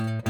When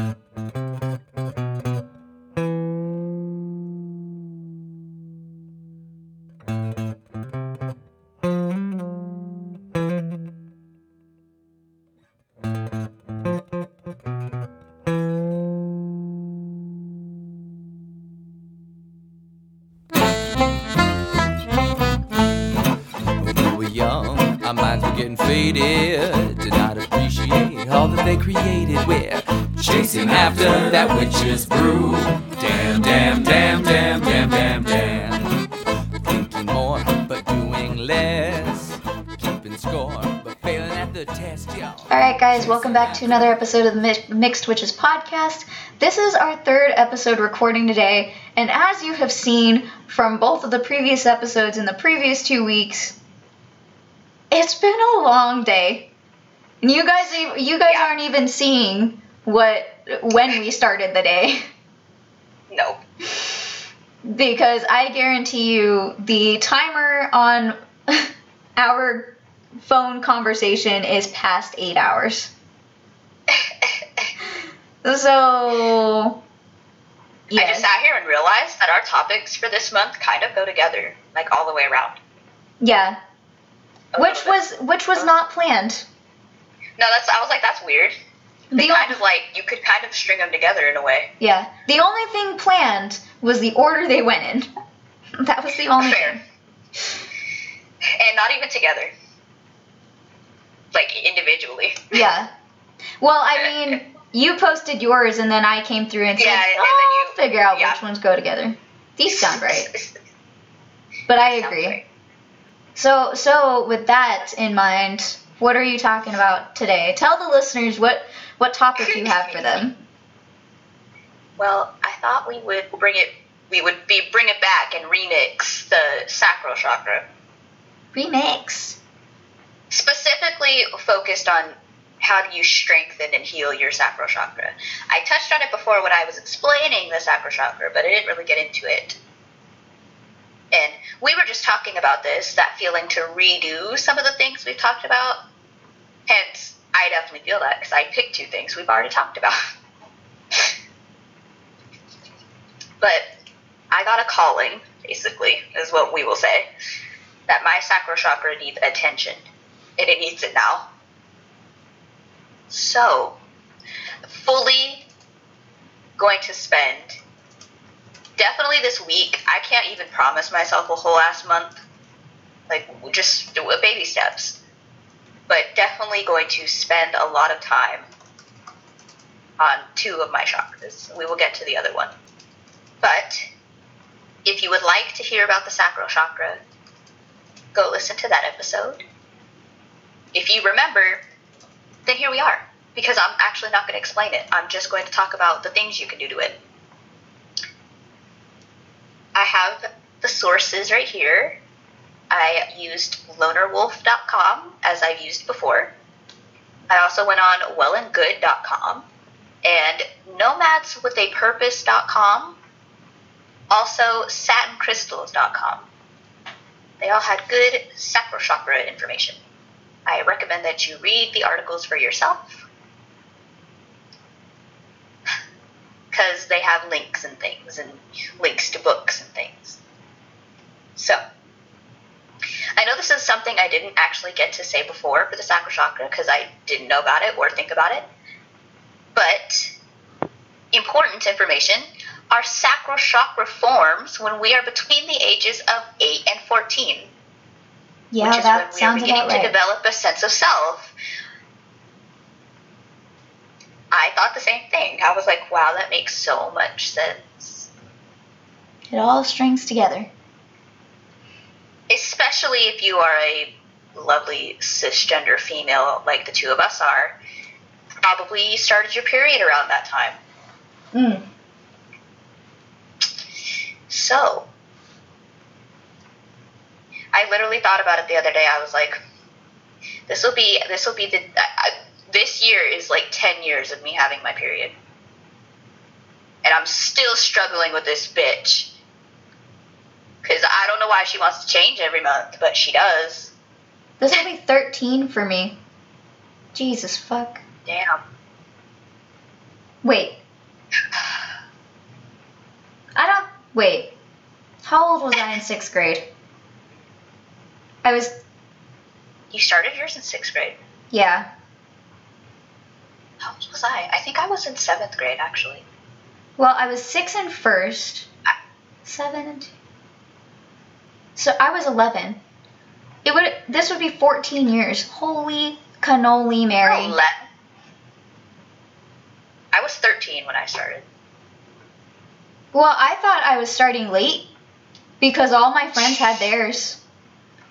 to another episode of the Mi- Mixed Witches podcast. This is our third episode recording today, and as you have seen from both of the previous episodes in the previous two weeks, it's been a long day. And you guys, you guys Yeah. aren't even seeing what when we started the day. No. because I guarantee you the timer on our phone conversation is past eight hours. So, I just sat here and realized that our topics for this month kind of go together, like all the way around. yeah, A which was which was not planned. no, that's I was like that's weird. They The kind o- of like you could kind of string them together in a way. yeah, the only thing planned was the order they went in. That was the only Fair. thing. And not even together. Like individually. Yeah. Well, I mean, you posted yours, and then I came through and said, Yeah, and then "Oh, you- figure out yeah. which ones go together." These sound right, but I agree. right. So, so with that in mind, what are you talking about today? Tell the listeners what what topic you have for them. Well, I thought we would bring it we would be bring it back and remix the sacral chakra. Remix. specifically focused on how do you strengthen and heal your sacral chakra. I touched on it before when I was explaining the sacral chakra, but I didn't really get into it. And we were just talking about this, that feeling to redo some of the things we've talked about. Hence, I definitely feel that because I picked two things we've already talked about. but I got a calling, basically, is what we will say, that my sacral chakra needs attention and it needs it now. So, fully going to spend definitely this week. I can't even promise myself a whole ass month. Like, just do baby steps. But definitely going to spend a lot of time on two of my chakras. We will get to the other one. But if you would like to hear about the sacral chakra, go listen to that episode if you remember, then here we are. Because I'm actually not going to explain it. I'm just going to talk about the things you can do to it. I have the sources right here. I used lonerwolf.com as I've used before. I also went on wellandgood.com and nomadswithapurpose.com. Also satincrystals.com. They all had good sacral chakra information. I recommend that you read the articles for yourself because they have links and things and links to books and things. So, I know this is something I didn't actually get to say before for the sacral chakra because I didn't know about it or think about it. But important information our sacral chakra forms when we are between the ages of 8 and 14 Yeah, which is that when we are beginning about to develop a sense of self. I thought the same thing. I was like, wow, that makes so much sense. It all strings together. Especially if you are a lovely cisgender female like the two of us are. Probably you started your period around that time. Mm. So, I literally thought about it the other day. I was like, this will be this will be the I, this year is like 10 years of me having my period. And I'm still struggling with this bitch. Cuz I don't know why she wants to change every month, but she does. This will be 13 for me. Jesus fuck. Damn. Wait. I don't. Wait. How old was I in sixth grade? I was. You started yours in sixth grade. Yeah. How old was I? I think I was in seventh grade actually. Well, I was six in first. Seven and two. So I was 11. It would. This would be 14 years. Holy cannoli, Mary. Oh, le- I was 13 when I started. Well, I thought I was starting late because all my friends had theirs.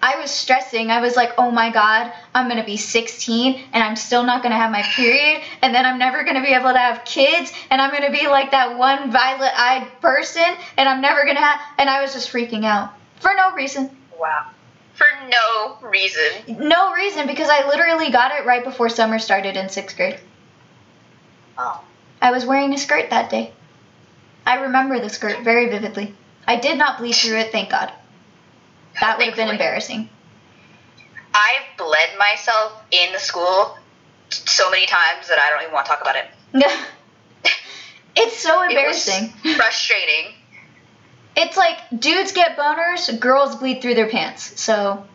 I was stressing. I was like, oh my god, I'm gonna be 16 and I'm still not gonna have my period, and then I'm never gonna be able to have kids, and I'm gonna be like that one violet eyed person, and I'm never gonna have. And I was just freaking out for no reason. Wow. For no reason. No reason because I literally got it right before summer started in sixth grade. Oh. I was wearing a skirt that day. I remember the skirt very vividly. I did not bleed through it, thank God. That would have been embarrassing. I've bled myself in the school so many times that I don't even want to talk about it. it's so embarrassing. It frustrating. It's like dudes get boners, girls bleed through their pants. So,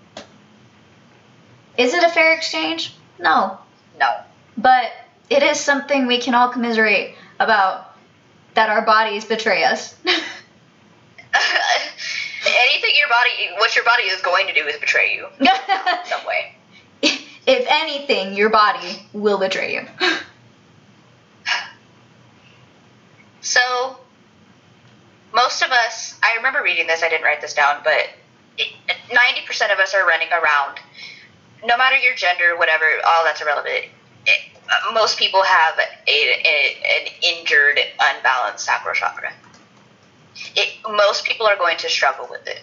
is it a fair exchange? No. No. But it is something we can all commiserate about that our bodies betray us. Anything your body, what your body is going to do is betray you some way. if anything, your body will betray you. So, most of us, I remember reading this, I didn't write this down, but 90% of us are running around, no matter your gender, whatever, all that's irrelevant. It, uh, most people have a, a, an injured, unbalanced sacral chakra. It, most people are going to struggle with it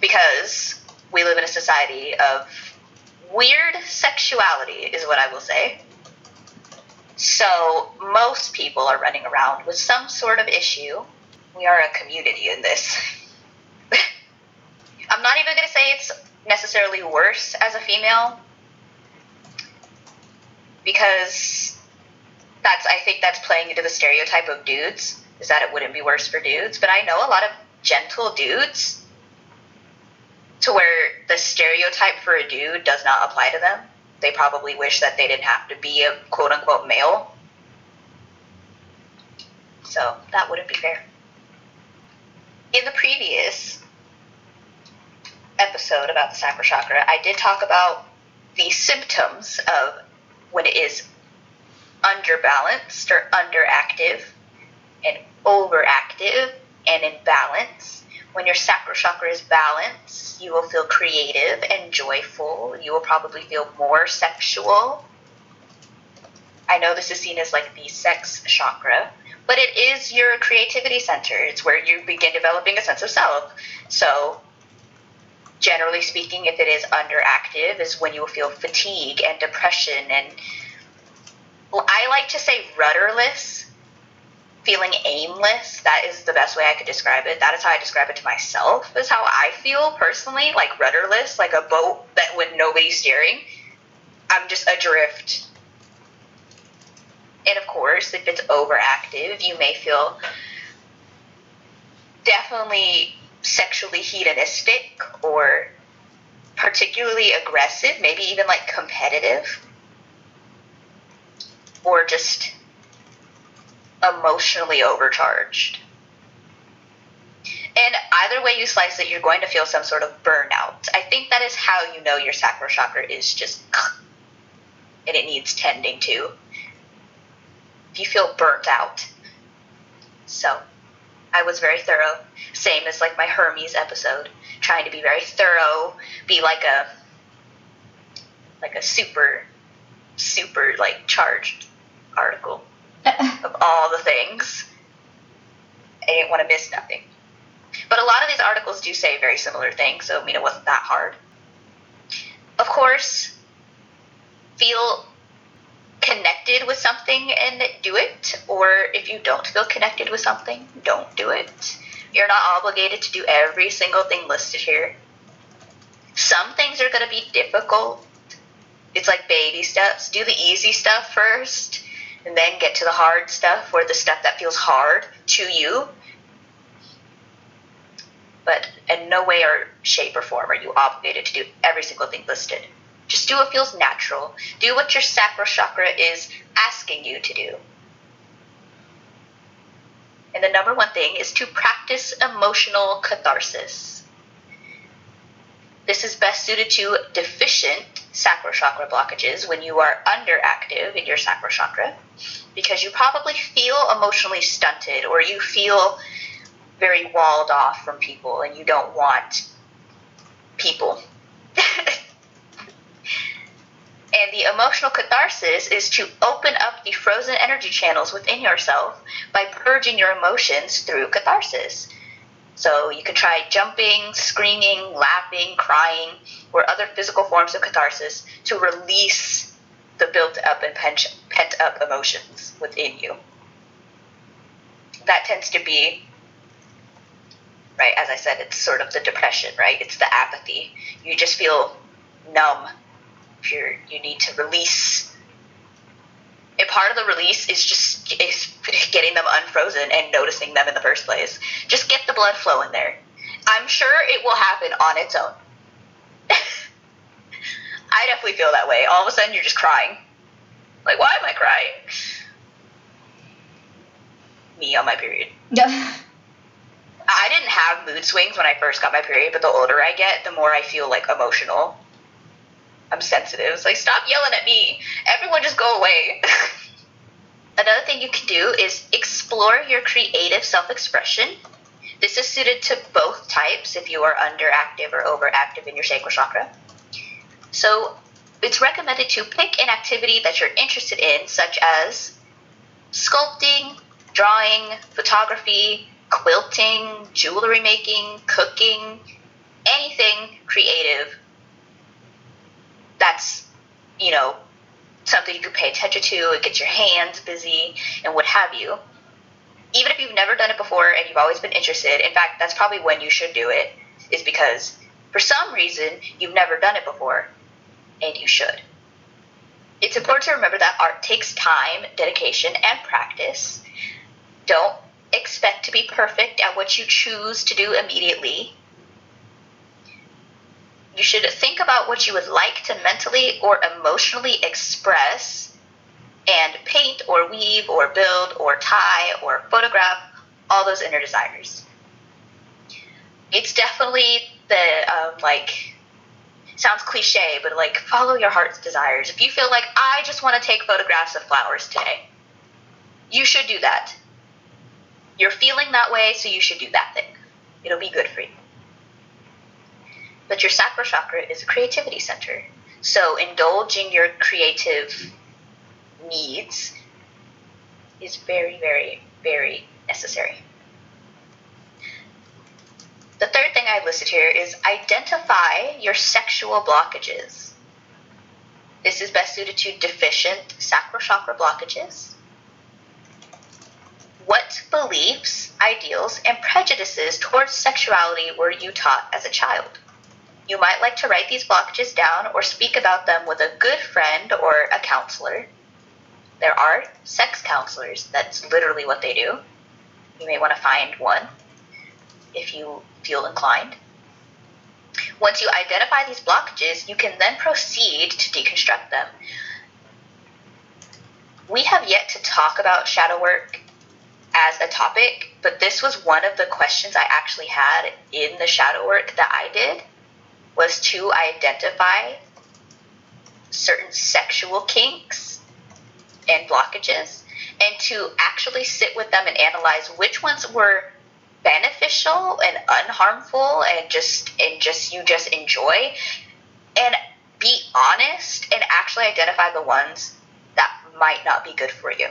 because we live in a society of weird sexuality, is what I will say. So most people are running around with some sort of issue. We are a community in this. I'm not even going to say it's necessarily worse as a female because that's I think that's playing into the stereotype of dudes is that it wouldn't be worse for dudes, but I know a lot of gentle dudes to where the stereotype for a dude does not apply to them they probably wish that they didn't have to be a quote unquote male. So that wouldn't be fair. In the previous episode about the sacral chakra, I did talk about the symptoms of when it is underbalanced or underactive and overactive and imbalance. When your sacral chakra is balanced, you will feel creative and joyful. You will probably feel more sexual. I know this is seen as like the sex chakra, but it is your creativity center. It's where you begin developing a sense of self. So, generally speaking, if it is underactive, is when you will feel fatigue and depression and well, I like to say rudderless feeling aimless. That is the best way I could describe it. That is how I describe it to myself. Is how I feel personally, like rudderless, like a boat that with nobody steering. I'm just adrift. And of course, if it's overactive, you may feel definitely sexually hedonistic or particularly aggressive, maybe even like competitive, or just emotionally overcharged. And either way you slice it, you're going to feel some sort of burnout. I think that is how you know your sacral chakra is just and it needs tending to. If you feel burnt out. So, I was very thorough. Same as like my Hermes episode, trying to be very thorough, be like a like a super super like charged article of all the things. I didn't want to miss nothing. But a lot of these articles do say very similar things, so I mean it wasn't that hard. Of course, feel connected with something and do it, or if you don't feel connected with something, don't do it. You're not obligated to do every single thing listed here. Some things are going to be difficult. It's like baby steps. Do the easy stuff first and then get to the hard stuff or the stuff that feels hard to you. But in no way or shape or form are you obligated to do every single thing listed. Just do what feels natural. Do what your sacral chakra is asking you to do. And the number one thing is to practice emotional catharsis. This is best suited to deficient sacral chakra blockages when you are underactive in your sacral chakra because you probably feel emotionally stunted or you feel very walled off from people and you don't want people. And the emotional catharsis is to open up the frozen energy channels within yourself by purging your emotions through catharsis. So you can try jumping, screaming, laughing, crying, or other physical forms of catharsis to release the built up and pent up emotions within you. That tends to be, right, as I said, it's sort of the depression, right? It's the apathy. You just feel numb if you're you need to release and part of the release is just is getting them unfrozen and noticing them in the first place. Just get the blood flow in there. I'm sure it will happen on its own. I definitely feel that way. All of a sudden, you're just crying. Like, why am I crying? Me on my period. Yeah. I didn't have mood swings when I first got my period, but the older I get, the more I feel like emotional I'm sensitive. It's like, stop yelling at me. Everyone just go away. Another thing you can do is explore your creative self expression. This is suited to both types if you are underactive or overactive in your sacral chakra. So it's recommended to pick an activity that you're interested in, such as sculpting, drawing, photography, quilting, jewelry making, cooking, anything creative that's, you know, something you could pay attention to. It gets your hands busy and what have you. Even if you've never done it before and you've always been interested, in fact, that's probably when you should do it, is because for some reason you've never done it before and you should. It's important to remember that art takes time, dedication, and practice. Don't expect to be perfect at what you choose to do immediately you should think about what you would like to mentally or emotionally express and paint or weave or build or tie or photograph all those inner desires. It's definitely the um, like sounds cliche, but like follow your heart's desires. If you feel like I just want to take photographs of flowers today, you should do that. You're feeling that way, so you should do that thing. It'll be good for you. But your sacral chakra is a creativity center. So indulging your creative needs is very, very, very necessary. The third thing I listed here is identify your sexual blockages. This is best suited to deficient sacral chakra blockages. What beliefs, ideals, and prejudices towards sexuality were you taught as a child? You might like to write these blockages down or speak about them with a good friend or a counselor. There are sex counselors, that's literally what they do. You may want to find one if you feel inclined. Once you identify these blockages, you can then proceed to deconstruct them. We have yet to talk about shadow work as a topic, but this was one of the questions I actually had in the shadow work that I did was to identify certain sexual kinks and blockages and to actually sit with them and analyze which ones were beneficial and unharmful and just and just you just enjoy and be honest and actually identify the ones that might not be good for you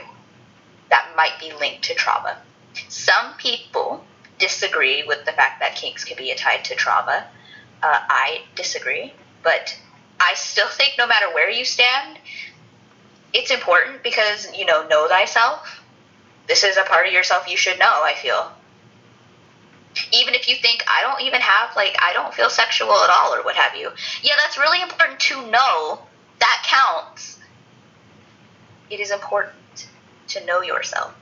that might be linked to trauma. Some people disagree with the fact that kinks can be tied to trauma uh, I disagree, but I still think no matter where you stand, it's important because, you know, know thyself. This is a part of yourself you should know, I feel. Even if you think, I don't even have, like, I don't feel sexual at all or what have you. Yeah, that's really important to know. That counts. It is important. to know yourself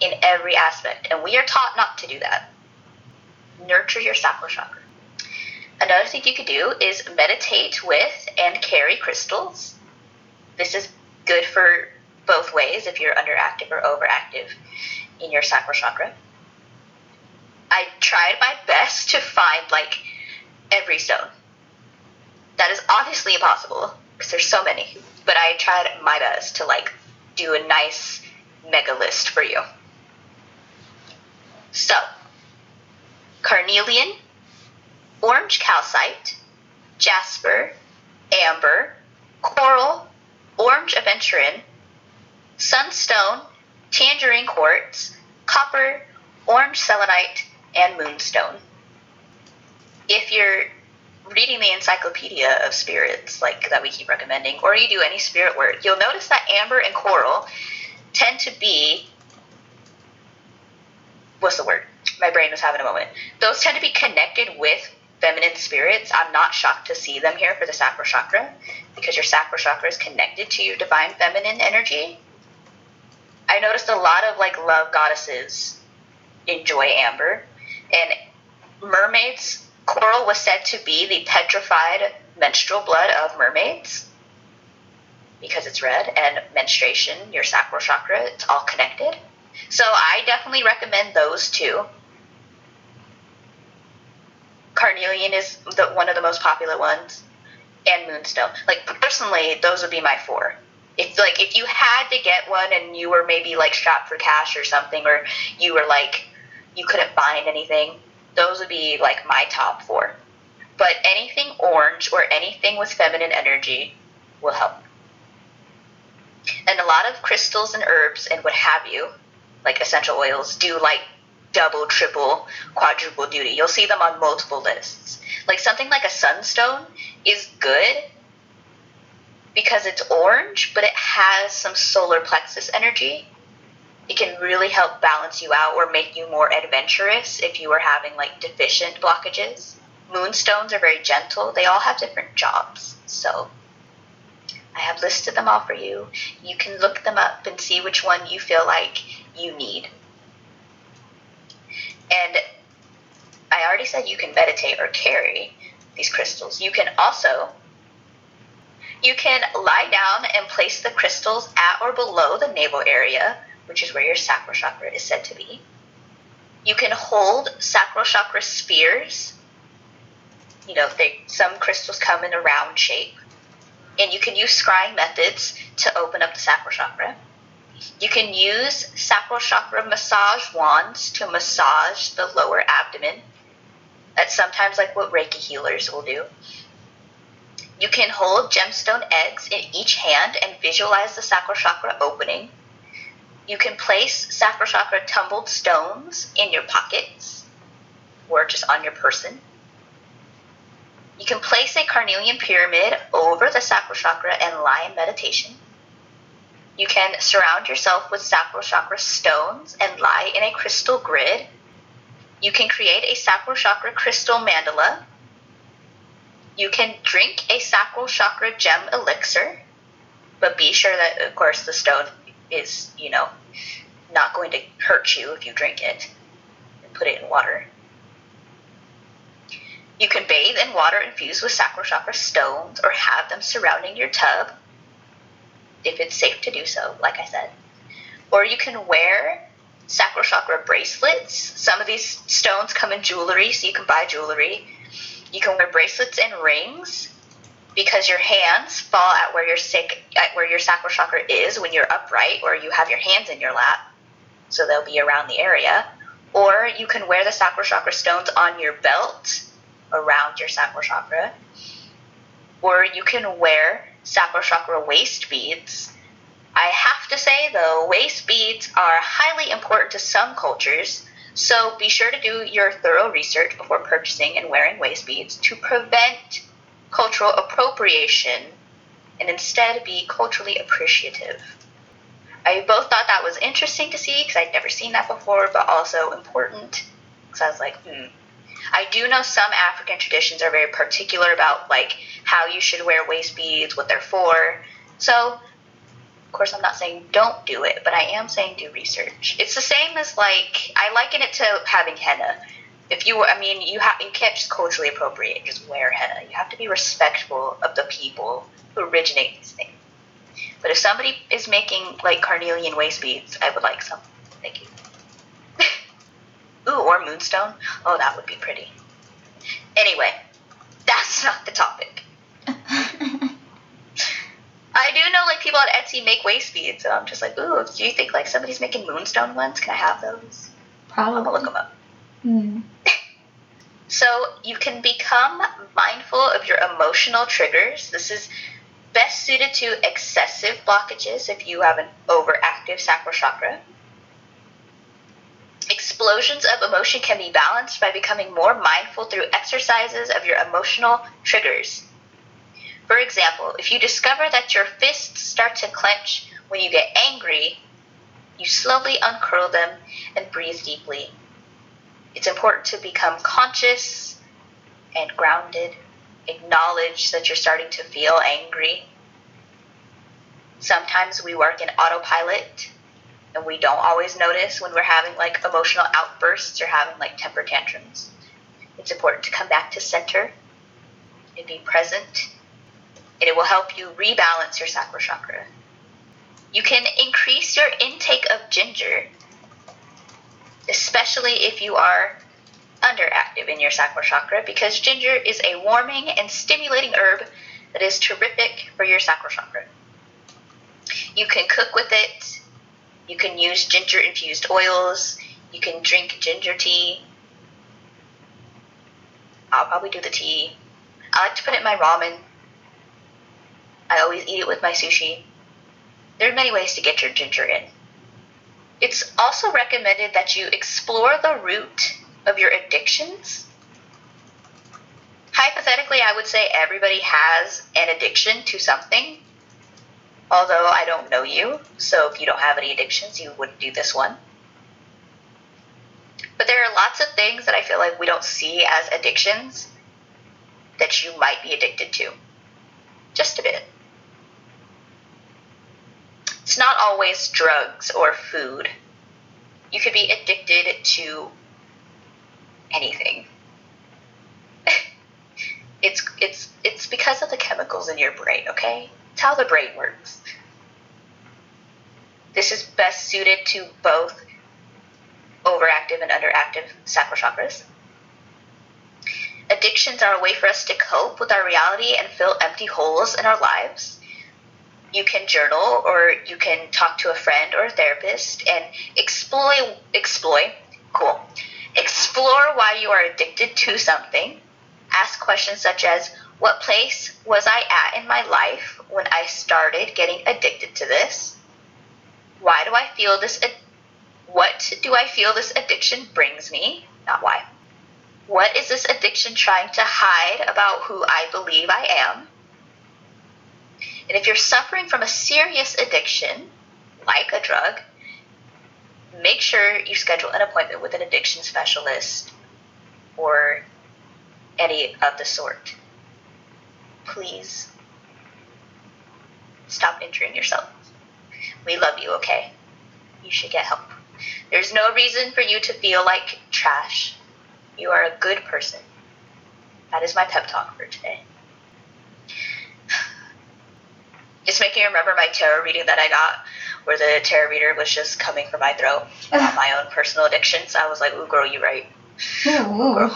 in every aspect, and we are taught not to do that. Nurture your sacral chakra. Another thing you could do is meditate with and carry crystals. This is good for both ways if you're underactive or overactive in your sacral chakra. I tried my best to find like every stone. That is obviously impossible because there's so many, but I tried my best to like do a nice mega list for you. So, carnelian, orange calcite, jasper, amber, coral, orange aventurine, sunstone, tangerine quartz, copper, orange selenite, and moonstone. If you're reading the encyclopedia of spirits like that we keep recommending or you do any spirit work you'll notice that amber and coral tend to be what's the word my brain was having a moment those tend to be connected with feminine spirits i'm not shocked to see them here for the sacral chakra because your sacral chakra is connected to your divine feminine energy i noticed a lot of like love goddesses enjoy amber and mermaids Coral was said to be the petrified menstrual blood of mermaids because it's red, and menstruation, your sacral chakra, it's all connected. So I definitely recommend those two. Carnelian is the, one of the most popular ones, and Moonstone. Like personally, those would be my four. If like if you had to get one and you were maybe like strapped for cash or something, or you were like you couldn't find anything, those would be like my top four. But anything orange or anything with feminine energy will help. And a lot of crystals and herbs and what have you, like essential oils, do like double, triple, quadruple duty. You'll see them on multiple lists. Like something like a sunstone is good because it's orange, but it has some solar plexus energy it can really help balance you out or make you more adventurous if you are having like deficient blockages. Moonstones are very gentle. They all have different jobs. So I have listed them all for you. You can look them up and see which one you feel like you need. And I already said you can meditate or carry these crystals. You can also you can lie down and place the crystals at or below the navel area which is where your sacral chakra is said to be. You can hold sacral chakra spheres. You know, they, some crystals come in a round shape. And you can use scrying methods to open up the sacral chakra. You can use sacral chakra massage wands to massage the lower abdomen. That's sometimes like what Reiki healers will do. You can hold gemstone eggs in each hand and visualize the sacral chakra opening. You can place sacral chakra tumbled stones in your pockets or just on your person. You can place a carnelian pyramid over the sacral chakra and lie in meditation. You can surround yourself with sacral chakra stones and lie in a crystal grid. You can create a sacral chakra crystal mandala. You can drink a sacral chakra gem elixir, but be sure that, of course, the stone is, you know, not going to hurt you if you drink it and put it in water. You can bathe in water infused with sacral chakra stones or have them surrounding your tub if it's safe to do so, like I said. Or you can wear sacral chakra bracelets. Some of these stones come in jewelry, so you can buy jewelry. You can wear bracelets and rings because your hands fall at where your sick at where your sacral chakra is when you're upright or you have your hands in your lap so they'll be around the area. Or you can wear the sacral chakra stones on your belt around your sacral chakra. Or you can wear sacral chakra waist beads. I have to say, though, waist beads are highly important to some cultures, so be sure to do your thorough research before purchasing and wearing waist beads to prevent cultural appropriation and instead be culturally appreciative. I both thought that was interesting to see because I'd never seen that before, but also important because I was like, hmm. I do know some African traditions are very particular about like how you should wear waist beads, what they're for. So Of course, I'm not saying don't do it, but I am saying do research. It's the same as like I liken it to having henna. If you, I mean, you have you can't just culturally appropriate just wear henna. You have to be respectful of the people who originate these things. But if somebody is making like carnelian waist beads, I would like some. Thank you. Ooh, or moonstone. Oh, that would be pretty. Anyway, that's not the topic. I do know like people on Etsy make waist beads, so I'm just like, ooh, do you think like somebody's making moonstone ones? Can I have those? Probably. I'm gonna look them up. Hmm. So you can become mindful of your emotional triggers. This is best suited to excessive blockages if you have an overactive sacral chakra. Explosions of emotion can be balanced by becoming more mindful through exercises of your emotional triggers. For example, if you discover that your fists start to clench when you get angry, you slowly uncurl them and breathe deeply. It's important to become conscious and grounded. Acknowledge that you're starting to feel angry. Sometimes we work in autopilot and we don't always notice when we're having like emotional outbursts or having like temper tantrums. It's important to come back to center and be present, and it will help you rebalance your sacral chakra. You can increase your intake of ginger especially if you are underactive in your sacral chakra, because ginger is a warming and stimulating herb that is terrific for your sacral chakra. You can cook with it, you can use ginger infused oils, you can drink ginger tea. I'll probably do the tea. I like to put it in my ramen. I always eat it with my sushi. There are many ways to get your ginger in. It's also recommended that you explore the root of your addictions. Hypothetically, I would say everybody has an addiction to something, although I don't know you, so if you don't have any addictions, you wouldn't do this one. But there are lots of things that I feel like we don't see as addictions that you might be addicted to. Just a bit. It's not always drugs or food. You could be addicted to anything. it's it's it's because of the chemicals in your brain, okay? How the brain works. This is best suited to both overactive and underactive sacral chakras. Addictions are a way for us to cope with our reality and fill empty holes in our lives you can journal or you can talk to a friend or a therapist and exploit exploit cool explore why you are addicted to something ask questions such as what place was i at in my life when i started getting addicted to this? Why do i feel this ad- what do i feel this addiction brings me? Not why. What is this addiction trying to hide about who i believe i am? And if you're suffering from a serious addiction, like a drug, make sure you schedule an appointment with an addiction specialist or any of the sort. Please stop injuring yourself. We love you, okay? You should get help. There's no reason for you to feel like trash. You are a good person. That is my pep talk for today. It's making me remember my tarot reading that I got, where the tarot reader was just coming for my throat about my own personal addictions. I was like, "Ooh, girl, you right." Ooh, ooh.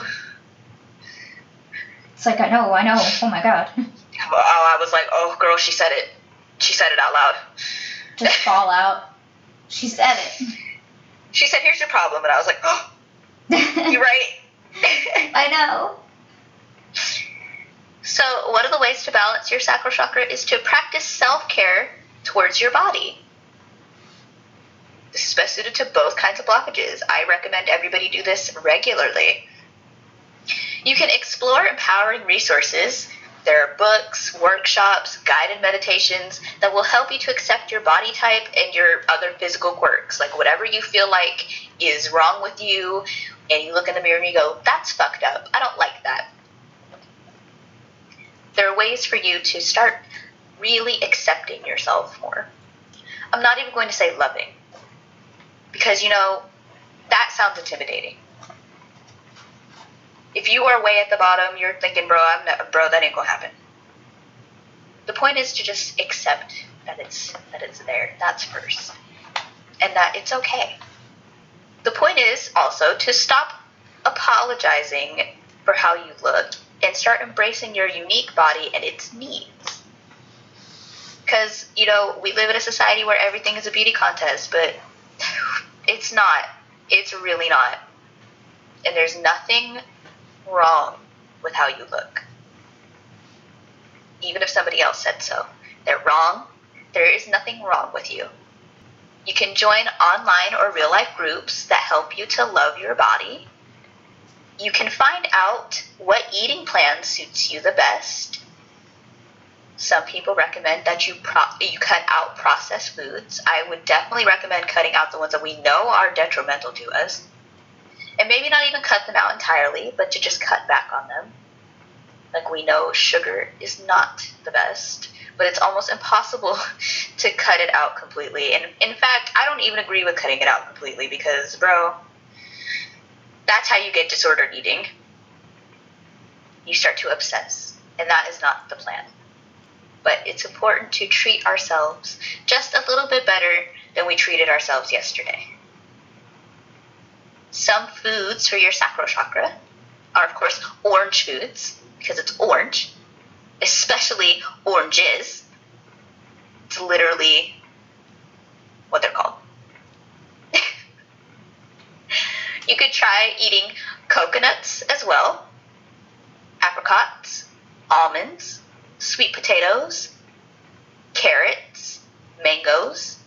It's like I know, I know. Oh my god. Oh, I was like, "Oh, girl, she said it. She said it out loud." Just fall out. She said it. She said, "Here's your problem," and I was like, "Oh, it. you right." I know. So, one of the ways to balance your sacral chakra is to practice self care towards your body. This is best suited to both kinds of blockages. I recommend everybody do this regularly. You can explore empowering resources. There are books, workshops, guided meditations that will help you to accept your body type and your other physical quirks. Like whatever you feel like is wrong with you, and you look in the mirror and you go, that's fucked up. I don't like that there are ways for you to start really accepting yourself more. I'm not even going to say loving. Because, you know, that sounds intimidating. If you are way at the bottom, you're thinking, bro, I'm not, bro, that ain't gonna happen. The point is to just accept that it's that it's there. That's first, and that it's okay. The point is also to stop apologizing for how you look and start embracing your unique body and its needs. Because, you know, we live in a society where everything is a beauty contest, but it's not. It's really not. And there's nothing wrong with how you look. Even if somebody else said so. They're wrong. There is nothing wrong with you. You can join online or real life groups that help you to love your body. You can find out what eating plan suits you the best. Some people recommend that you pro- you cut out processed foods. I would definitely recommend cutting out the ones that we know are detrimental to us. And maybe not even cut them out entirely, but to just cut back on them. Like we know sugar is not the best but it's almost impossible to cut it out completely. And in fact, I don't even agree with cutting it out completely because, bro, that's how you get disordered eating. You start to obsess, and that is not the plan. But it's important to treat ourselves just a little bit better than we treated ourselves yesterday. Some foods for your sacral chakra are, of course, orange foods because it's orange especially oranges. It's literally what they're called. you could try eating coconuts as well, apricots, almonds, sweet potatoes, carrots, mangoes,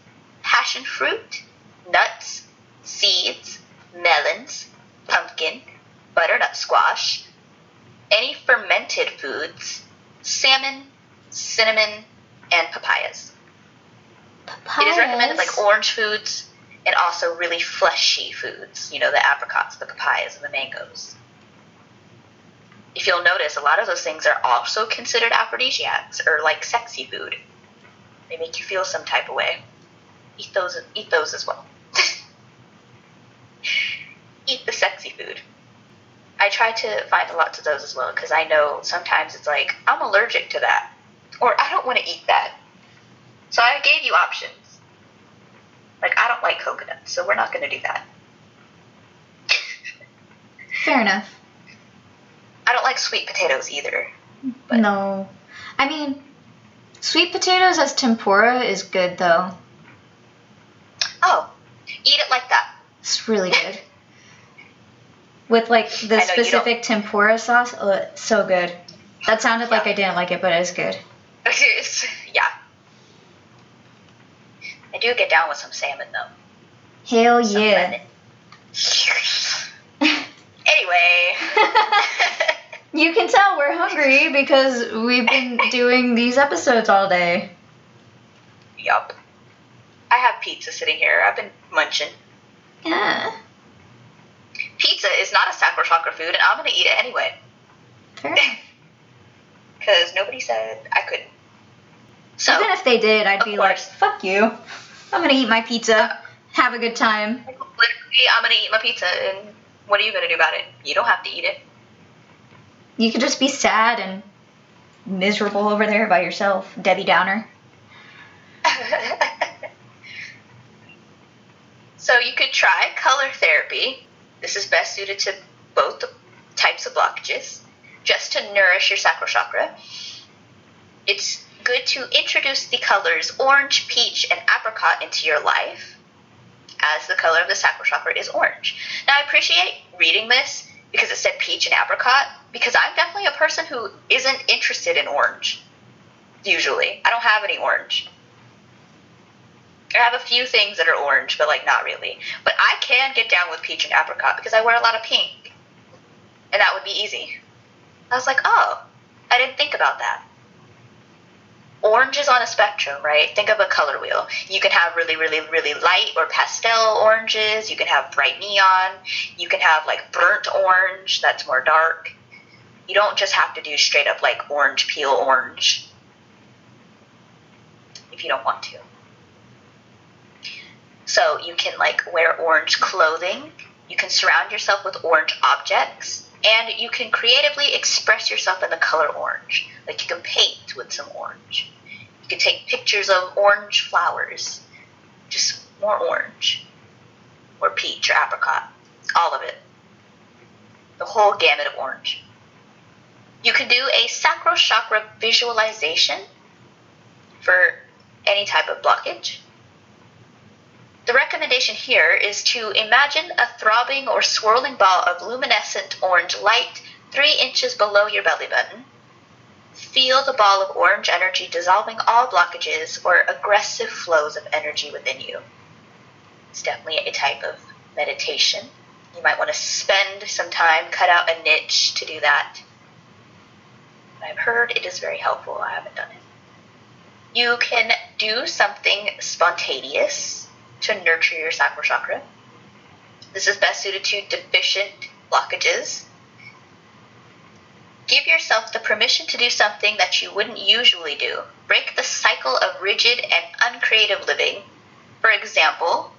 passion fruit, nuts, seeds, melons, pumpkin, butternut squash, any fermented foods, salmon, cinnamon, and papayas. Papayas. It is recommended like orange foods and also really fleshy foods. You know, the apricots, the papayas, and the mangoes. If you'll notice, a lot of those things are also considered aphrodisiacs or like sexy food. They make you feel some type of way. Eat those. Eat those as well. Eat the sexy food. I try to find a lot of those as well because I know sometimes it's like I'm allergic to that or I don't want to eat that. So I gave you options. Like I don't like coconut, so we're not going to do that. Fair enough. I don't like sweet potatoes either. But- No. I mean, sweet potatoes as tempura is good though. Oh, eat it like that. It's really good. With like the I know you don't- specific tempura sauce, oh, so good. That sounded like I didn't like it, but it was good. yeah. I do get down with some salmon though. Hell Some yeah. Anyway. you can tell we're hungry because we've been doing these episodes all day. yup. I have pizza sitting here. I've been munching. Yeah. Pizza is not a sacral chakra food, and I'm gonna eat it anyway. Because nobody said I couldn't. So, Even if they did, I'd be like, fuck you. I'm gonna eat my pizza, uh, have a good time. literally, I'm gonna eat my pizza, and what are you gonna do about it? You don't have to eat it. You could just be sad and miserable over there by yourself, Debbie Downer. so you could try color therapy. This is best suited to both types of blockages, just to nourish your sacral chakra. It's good to introduce the colors orange, peach, and apricot into your life, as the color of the sacral chakra is orange. Now, I appreciate reading this because it said peach and apricot, because I'm definitely a person who isn't interested in orange, usually. I don't have any orange. I have a few things that are orange, but like not really. But I can get down with peach and apricot because I wear a lot of pink. And that would be easy. I was like, oh, I didn't think about that. Orange is on a spectrum, right? Think of a color wheel. You can have really, really, really light or pastel oranges. You can have bright neon. You can have like burnt orange that's more dark. You don't just have to do straight up like orange peel orange if you don't want to. So you can like wear orange clothing, you can surround yourself with orange objects, and you can creatively express yourself in the color orange. Like you can paint with some orange. You can take pictures of orange flowers, just more orange, or peach or apricot, all of it. The whole gamut of orange. You can do a sacral chakra visualization for any type of blockage. The recommendation here is to imagine a throbbing or swirling ball of luminescent orange light three inches below your belly button. Feel the ball of orange energy dissolving all blockages or aggressive flows of energy within you. It's definitely a type of meditation. You might want to spend some time, cut out a niche to do that. I've heard it is very helpful. I haven't done it. You can do something spontaneous to nurture your sacral chakra. This is best suited to deficient blockages. Give yourself the permission to do something that you wouldn't usually do. Break the cycle of rigid and uncreative living. For example,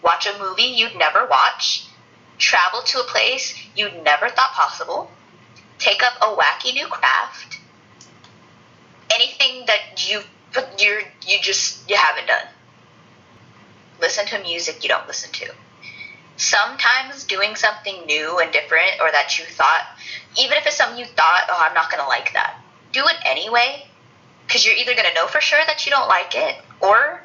watch a movie you'd never watch, travel to a place you'd never thought possible, take up a wacky new craft, anything that you you're you just you haven't done. Listen to music you don't listen to. Sometimes doing something new and different or that you thought even if it's something you thought, oh, I'm not going to like that. Do it anyway because you're either going to know for sure that you don't like it or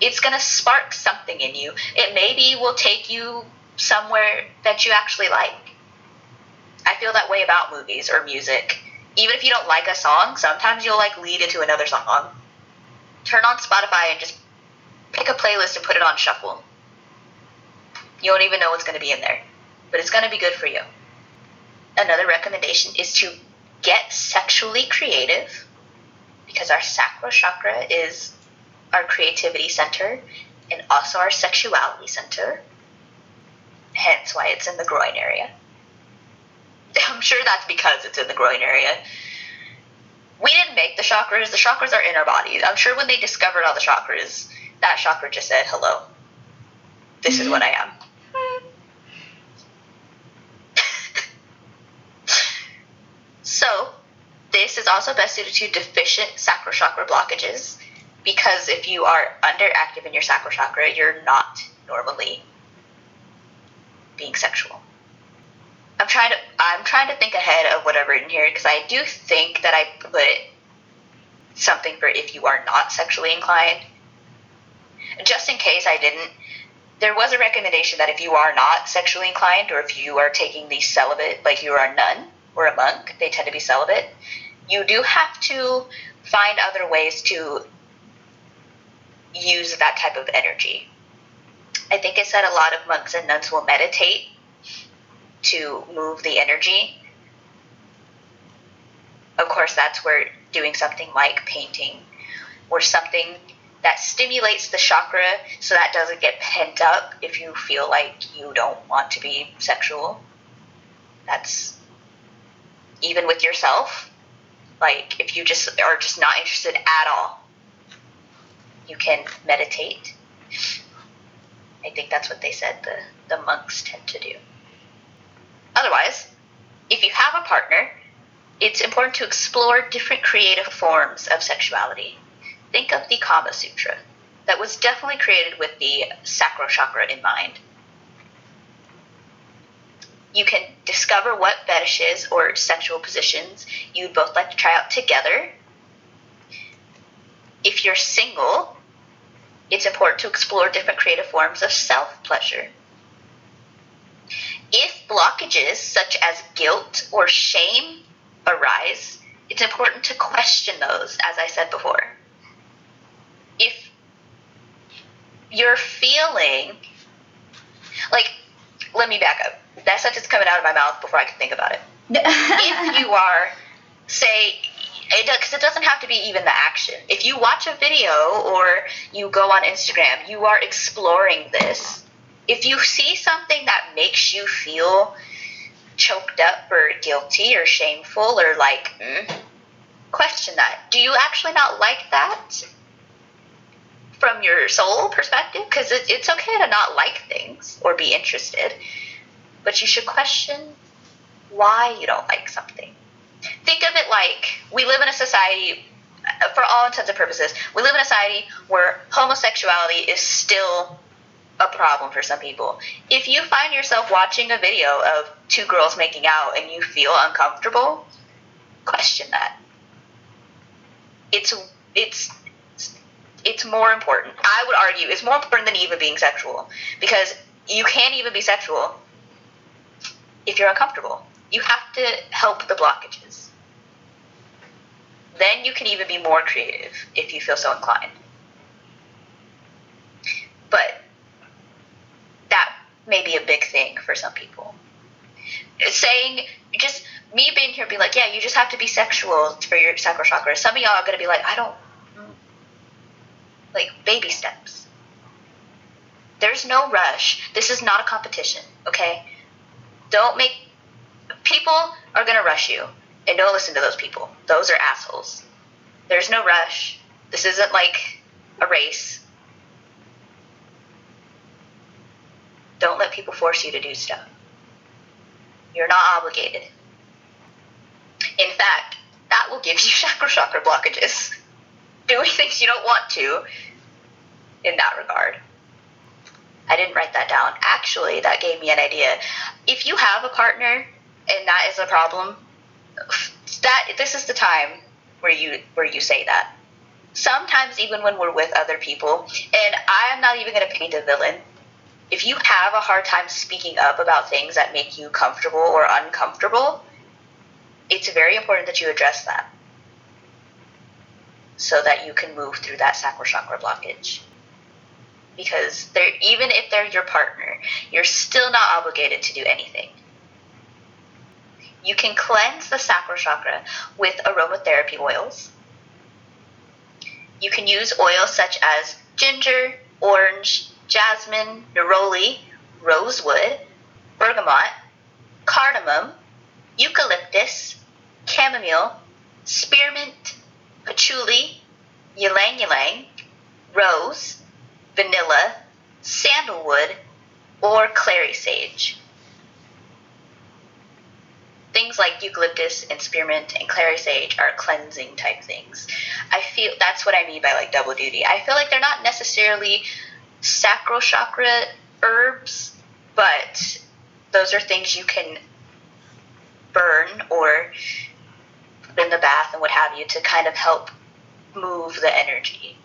it's going to spark something in you. It maybe will take you somewhere that you actually like. I feel that way about movies or music. Even if you don't like a song, sometimes you'll like lead into another song. Turn on Spotify and just pick a playlist and put it on shuffle. You won't even know what's going to be in there, but it's going to be good for you. Another recommendation is to get sexually creative because our sacral chakra is our creativity center and also our sexuality center. Hence why it's in the groin area. I'm sure that's because it's in the groin area. We didn't make the chakras. The chakras are in our bodies. I'm sure when they discovered all the chakras, that chakra just said, hello. This is what I am. so, this is also best suited to deficient sacral chakra blockages because if you are underactive in your sacral chakra, you're not normally being sexual. I'm trying to I'm trying to think ahead of what I've written here because I do think that I put something for if you are not sexually inclined. Just in case I didn't, there was a recommendation that if you are not sexually inclined or if you are taking the celibate, like you are a nun or a monk, they tend to be celibate, you do have to find other ways to use that type of energy. I think it said a lot of monks and nuns will meditate to move the energy. Of course, that's where doing something like painting or something that stimulates the chakra so that doesn't get pent up if you feel like you don't want to be sexual. That's even with yourself. Like, if you just are just not interested at all, you can meditate. I think that's what they said the, the monks tend to do. Otherwise, if you have a partner, it's important to explore different creative forms of sexuality. Think of the Kama Sutra. That was definitely created with the sacral chakra in mind. You can discover what fetishes or sexual positions you'd both like to try out together. If you're single, it's important to explore different creative forms of self pleasure. If blockages such as guilt or shame arise, it's important to question those, as I said before. If you're feeling like, let me back up. That sentence coming out of my mouth before I can think about it. if you are, say, because it, it doesn't have to be even the action. If you watch a video or you go on Instagram, you are exploring this. If you see something that makes you feel choked up or guilty or shameful or like, mm, question that. Do you actually not like that? From your soul perspective because it, it's okay to not like things or be interested, but you should question why you don't like something. Think of it like we live in a society, uh, for all intents and purposes, we live in a society where homosexuality is still a problem for some people. If you find yourself watching a video of two girls making out and you feel uncomfortable, question that. It's it's it's more important. I would argue it's more important than even being sexual because you can't even be sexual if you're uncomfortable. You have to help the blockages. Then you can even be more creative if you feel so inclined. But that may be a big thing for some people. Saying just me being here being like, yeah, you just have to be sexual for your sacral chakra. Some of y'all are gonna be like, I don't like baby steps. There's no rush. This is not a competition, okay? Don't make people are gonna rush you. And don't listen to those people. Those are assholes. There's no rush. This isn't like a race. Don't let people force you to do stuff. You're not obligated. In fact, that will give you chakra chakra blockages. Doing things you don't want to in that regard. I didn't write that down. Actually, that gave me an idea. If you have a partner and that is a problem, that this is the time where you where you say that. Sometimes even when we're with other people, and I am not even going to paint a villain. If you have a hard time speaking up about things that make you comfortable or uncomfortable, it's very important that you address that so that you can move through that sacral chakra blockage. Because they're, even if they're your partner, you're still not obligated to do anything. You can cleanse the sacral chakra with aromatherapy oils. You can use oils such as ginger, orange, jasmine, neroli, rosewood, bergamot, cardamom, eucalyptus, chamomile, spearmint, things like eucalyptus and spearmint and clary sage are cleansing type things. I feel that's what I mean by like double duty. I feel like they're not necessarily sacral chakra herbs, but those are things you can burn or put in the bath and what have you to kind of help move the energy.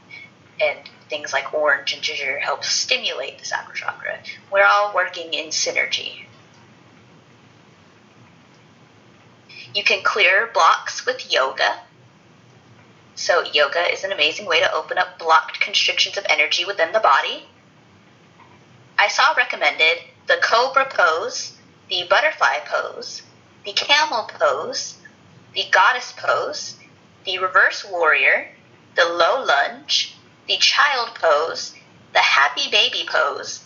And things like orange and ginger help stimulate the sacral chakra. We're all working in synergy. You can clear blocks with yoga. So, yoga is an amazing way to open up blocked constrictions of energy within the body. I saw recommended the cobra pose, the butterfly pose, the camel pose, the goddess pose, the reverse warrior, the low lunge, the child pose, the happy baby pose,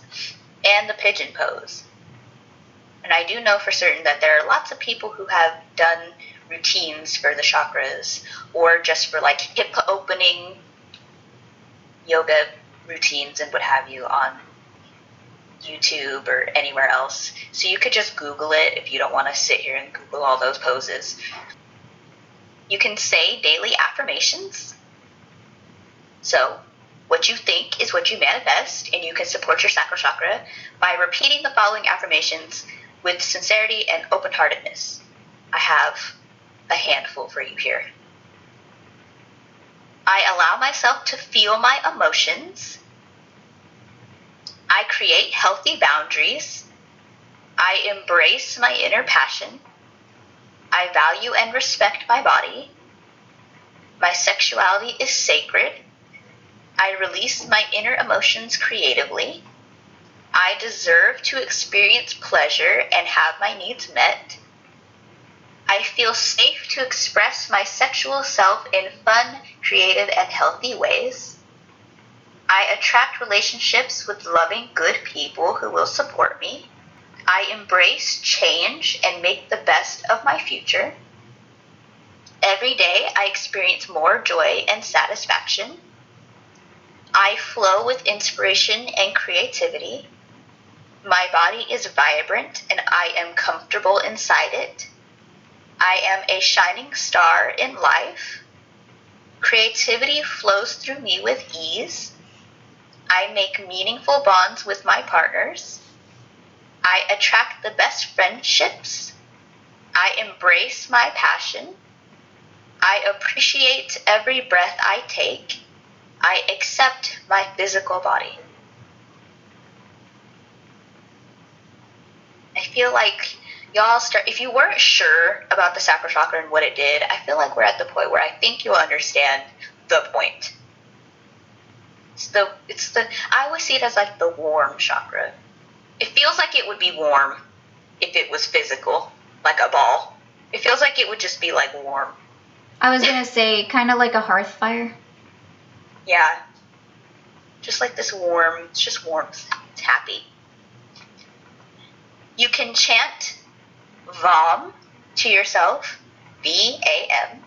and the pigeon pose. And I do know for certain that there are lots of people who have done routines for the chakras or just for like hip opening yoga routines and what have you on YouTube or anywhere else. So you could just Google it if you don't want to sit here and Google all those poses. You can say daily affirmations. So, what you think is what you manifest, and you can support your sacral chakra by repeating the following affirmations with sincerity and open heartedness. I have a handful for you here. I allow myself to feel my emotions. I create healthy boundaries. I embrace my inner passion. I value and respect my body. My sexuality is sacred. I release my inner emotions creatively. I deserve to experience pleasure and have my needs met. I feel safe to express my sexual self in fun, creative, and healthy ways. I attract relationships with loving, good people who will support me. I embrace change and make the best of my future. Every day I experience more joy and satisfaction. I flow with inspiration and creativity. My body is vibrant and I am comfortable inside it. I am a shining star in life. Creativity flows through me with ease. I make meaningful bonds with my partners. I attract the best friendships. I embrace my passion. I appreciate every breath I take. I accept my physical body. I feel like y'all start if you weren't sure about the sacral chakra and what it did, I feel like we're at the point where I think you'll understand the point. It's the it's the I always see it as like the warm chakra. It feels like it would be warm if it was physical, like a ball. It feels like it would just be like warm. I was gonna say kind of like a hearth fire. Yeah. Just like this warm, it's just warmth. It's happy. You can chant VAM to yourself, V A M.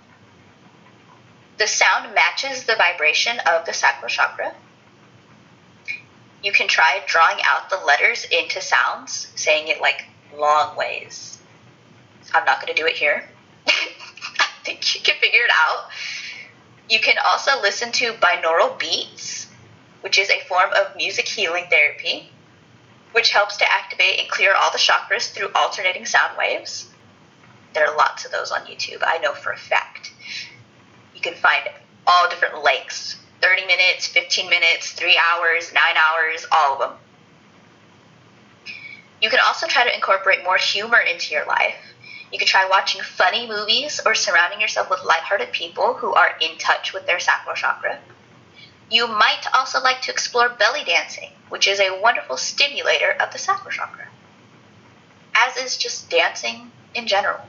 The sound matches the vibration of the sacral chakra. You can try drawing out the letters into sounds, saying it like long ways. I'm not going to do it here. I think you can figure it out. You can also listen to binaural beats, which is a form of music healing therapy, which helps to activate and clear all the chakras through alternating sound waves. There are lots of those on YouTube, I know for a fact. You can find all different lengths 30 minutes, 15 minutes, 3 hours, 9 hours, all of them. You can also try to incorporate more humor into your life. You could try watching funny movies or surrounding yourself with lighthearted people who are in touch with their sacral chakra. You might also like to explore belly dancing, which is a wonderful stimulator of the sacral chakra, as is just dancing in general.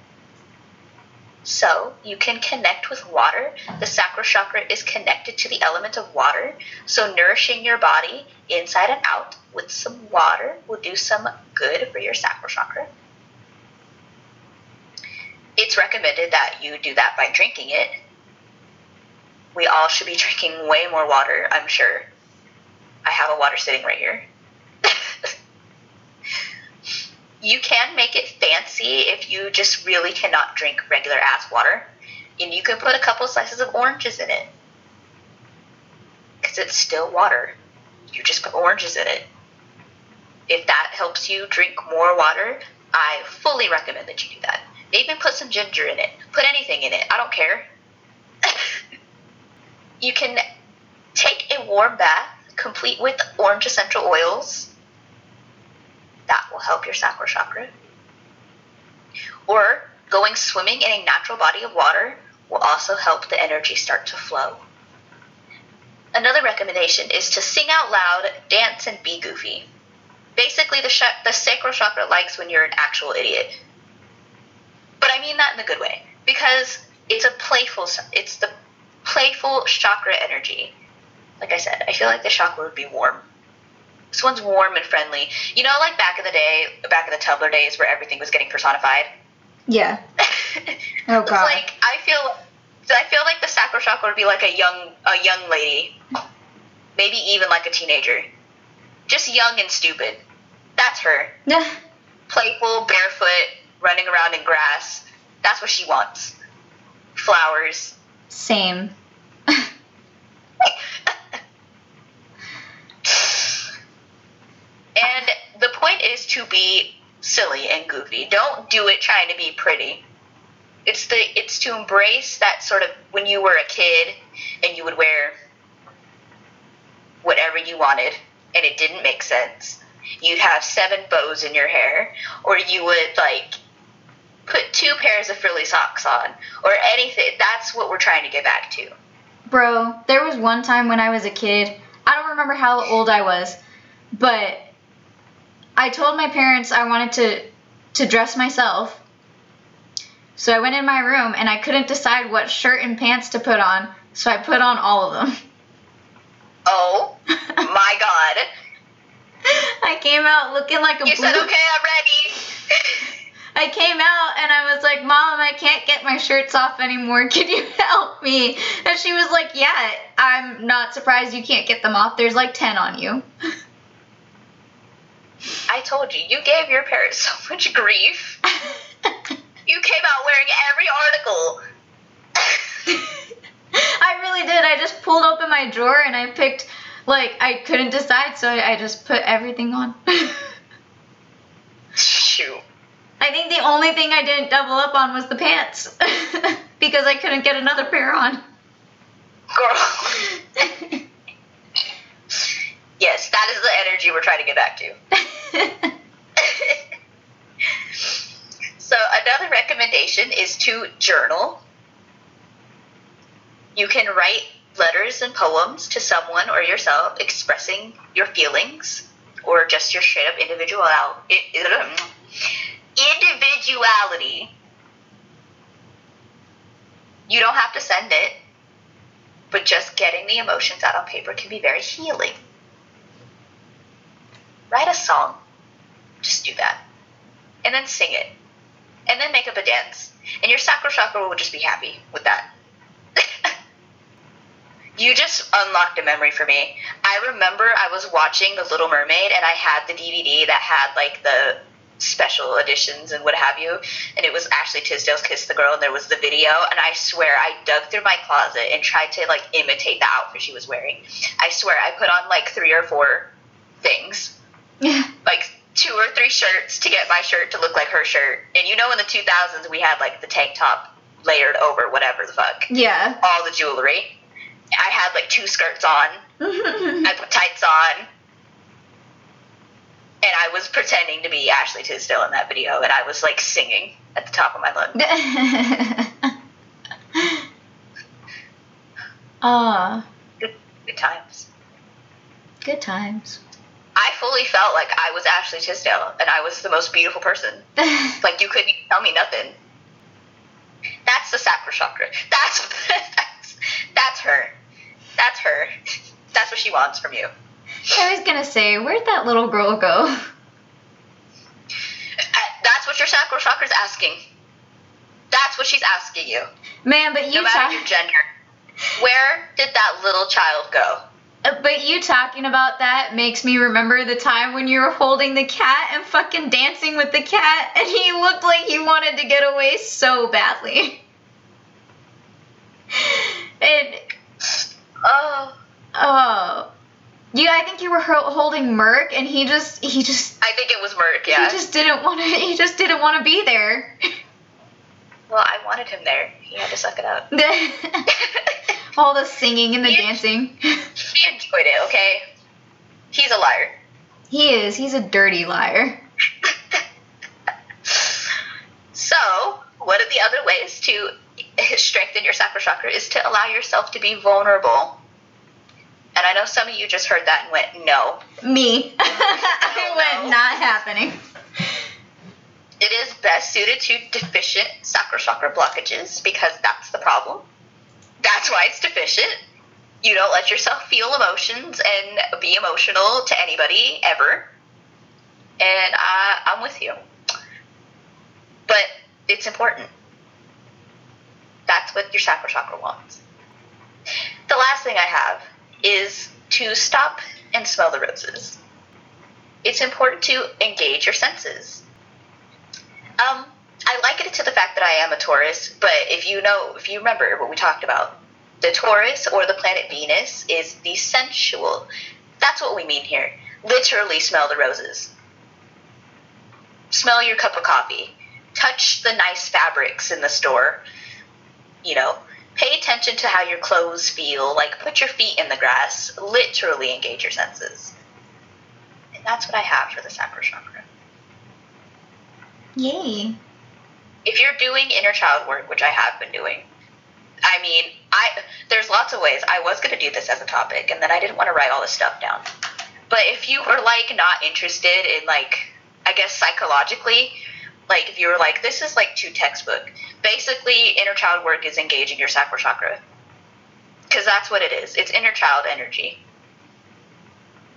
So, you can connect with water. The sacral chakra is connected to the element of water, so nourishing your body inside and out with some water will do some good for your sacral chakra it's recommended that you do that by drinking it. We all should be drinking way more water, I'm sure. I have a water sitting right here. you can make it fancy if you just really cannot drink regular ass water. And you can put a couple slices of oranges in it. Because it's still water. You just put oranges in it. If that helps you drink more water, I fully recommend that you do that. Even put some ginger in it. Put anything in it. I don't care. you can take a warm bath, complete with orange essential oils. That will help your sacral chakra. Or going swimming in a natural body of water will also help the energy start to flow. Another recommendation is to sing out loud, dance, and be goofy. Basically, the, sh- the sacral chakra likes when you're an actual idiot. But I mean that in a good way because it's a playful. It's the playful chakra energy. Like I said, I feel like the chakra would be warm. This one's warm and friendly. You know, like back in the day, back in the Tumblr days, where everything was getting personified. Yeah. Oh god. like I feel, I feel like the sacral chakra would be like a young, a young lady, maybe even like a teenager, just young and stupid. That's her. Yeah. Playful, barefoot, running around in grass. That's what she wants. Flowers. Same. and the point is to be silly and goofy. Don't do it trying to be pretty. It's the it's to embrace that sort of when you were a kid and you would wear whatever you wanted and it didn't make sense. You'd have seven bows in your hair or you would like put two pairs of frilly socks on or anything. That's what we're trying to get back to. Bro, there was one time when I was a kid. I don't remember how old I was, but I told my parents I wanted to to dress myself. So I went in my room and I couldn't decide what shirt and pants to put on, so I put on all of them. Oh my god. I came out looking like a You blue said, okay, I'm ready. I came out and I was like, Mom, I can't get my shirts off anymore. Can you help me? And she was like, Yeah, I'm not surprised you can't get them off. There's like 10 on you. I told you, you gave your parents so much grief. You came out wearing every article. I really did. I just pulled open my drawer and I picked, like, I couldn't decide, so I, I just put everything on. Shoot. I think the only thing I didn't double up on was the pants because I couldn't get another pair on. Girl. yes, that is the energy we're trying to get back to. so, another recommendation is to journal. You can write letters and poems to someone or yourself expressing your feelings or just your straight up individual individuality. You don't have to send it, but just getting the emotions out on paper can be very healing. Write a song. Just do that. And then sing it. And then make up a dance. And your sacral chakra will just be happy with that. you just unlocked a memory for me. I remember I was watching The Little Mermaid and I had the DVD that had like the special editions and what have you. And it was Ashley Tisdale's Kiss the Girl, and there was the video. And I swear I dug through my closet and tried to like imitate the outfit she was wearing. I swear I put on like three or four things, like two or three shirts to get my shirt to look like her shirt. And you know, in the 2000s, we had like the tank top layered over whatever the fuck, yeah. all the jewelry. I had like two skirts on. I put tights on. Was pretending to be Ashley Tisdale in that video, and I was like singing at the top of my lungs. Ah, Good, good times. good times. I fully felt like I was Ashley Tisdale, and I was the most beautiful person. Like you couldn't tell me nothing. That's the sacral chakra. That's that's that's her. That's her. That's what she wants from you. I was gonna say, where'd that little girl go? What your sacral chakra's asking. That's what she's asking you. Man, but you No matter talk- your gender. Where did that little child go? Uh, But you talking about that makes me remember the time when you were holding the cat and fucking dancing with the cat, and he looked like he wanted to get away so badly. And Oh, oh, yeah, I think you were holding Merc, and he just he just I think it was Merc. Yeah. he just didn't want to he just didn't want to be there. well, I wanted him there. He had to suck it up. All the singing and the You- dancing. he enjoyed it. Okay. He's a liar. He is. He's a dirty liar. So, one of the other ways to strengthen your sacral chakra is to allow yourself to be vulnerable. And I know some of you just heard that and went, no. Me. I went not happening. It is best suited to deficient sacral chakra blockages because that's the problem. That's why it's deficient. You don't let yourself feel emotions and be emotional to anybody ever. And I, I'm with you. But it's important. That's what your sacral chakra wants. The last thing I have is to stop and smell the roses. It's important to engage your senses. Um, I liken it to the fact that I am a Taurus, but if you know, if you remember what we talked about, the Taurus or the planet Venus is the sensual. That's what we mean here. Literally smell the roses. Smell your cup of coffee. Touch the nice fabrics in the store. You know, pay attention to how your clothes feel. Like, put your feet in the grass. Literally engage your senses. And that's what I have for the sacral chakra. Yay. if you're doing inner child work, which I have been doing, I mean, I there's lots of ways. I was going to do this as a topic, and then I didn't want to write all this stuff down. But if you were like not interested in like, I guess psychologically, like if you were like, this is like too textbook. Basically, inner child work is engaging your sacral chakra, because that's what it is. It's inner child energy.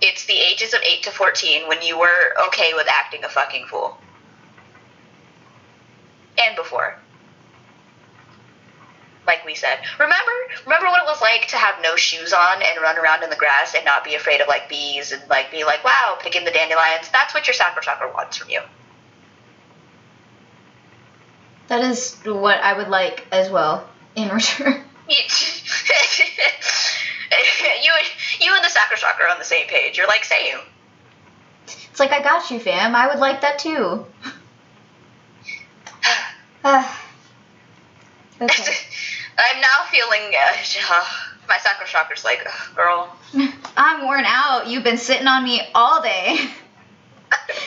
It's the ages of eight to fourteen when you were okay with acting a fucking fool. and before. Like we said, remember, remember what it was like to have no shoes on and run around in the grass and not be afraid of like bees and like be like, wow, picking the dandelions. That's what your sacral chakra wants from you. That is what I would like as well in return. you you and the sacral chakra are on the same page. You're like same. It's like I got you, fam. I would like that too. Ah. okay. I'm now feeling uh, my sacral chakra's like, girl, I'm worn out. You've been sitting on me all day.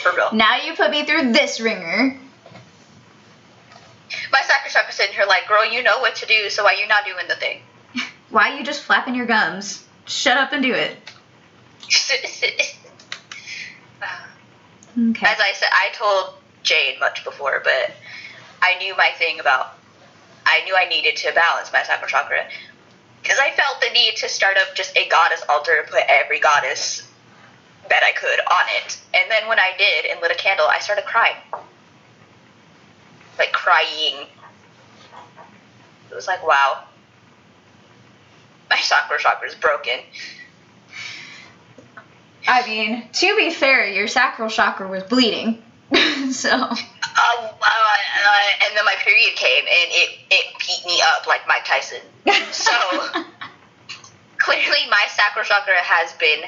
for real. Now you put me through this ringer. My sacral chakra's sitting here like, girl, you know what to do, so why you not doing the thing? Why are you just flapping your gums? Shut up and do it. Okay. As I said, I told Jane much before, but I knew my thing about. I knew I needed to balance my sacral chakra because I felt the need to start up just a goddess altar and put every goddess that I could on it. And then when I did and lit a candle, I started crying, like crying. It was like, wow, my sacral chakra is broken. I mean, to be fair, your sacral chakra was bleeding. so, uh, uh, and then my period came and it, it beat me up like Mike Tyson. So clearly my sacral chakra has been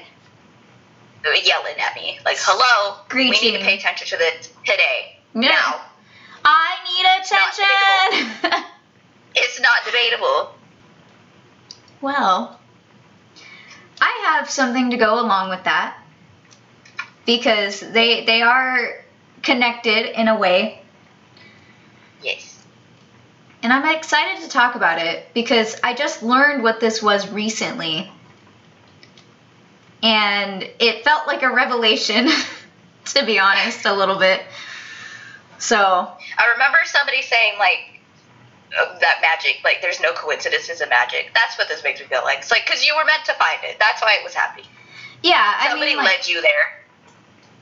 yelling at me like, "Hello, we need to pay attention to this today Yeah. now." I need attention. It's not debatable. well, I have something to go along with that because they they are connected in a way Yes. And I'm excited to talk about it because I just learned what this was recently. And it felt like a revelation, to be honest, a little bit. So, I remember somebody saying like that magic, like there's no coincidences in magic. That's what this makes me feel like. It's like because you were meant to find it. That's why it was happening. yeah, I Somebody mean, like, led you there.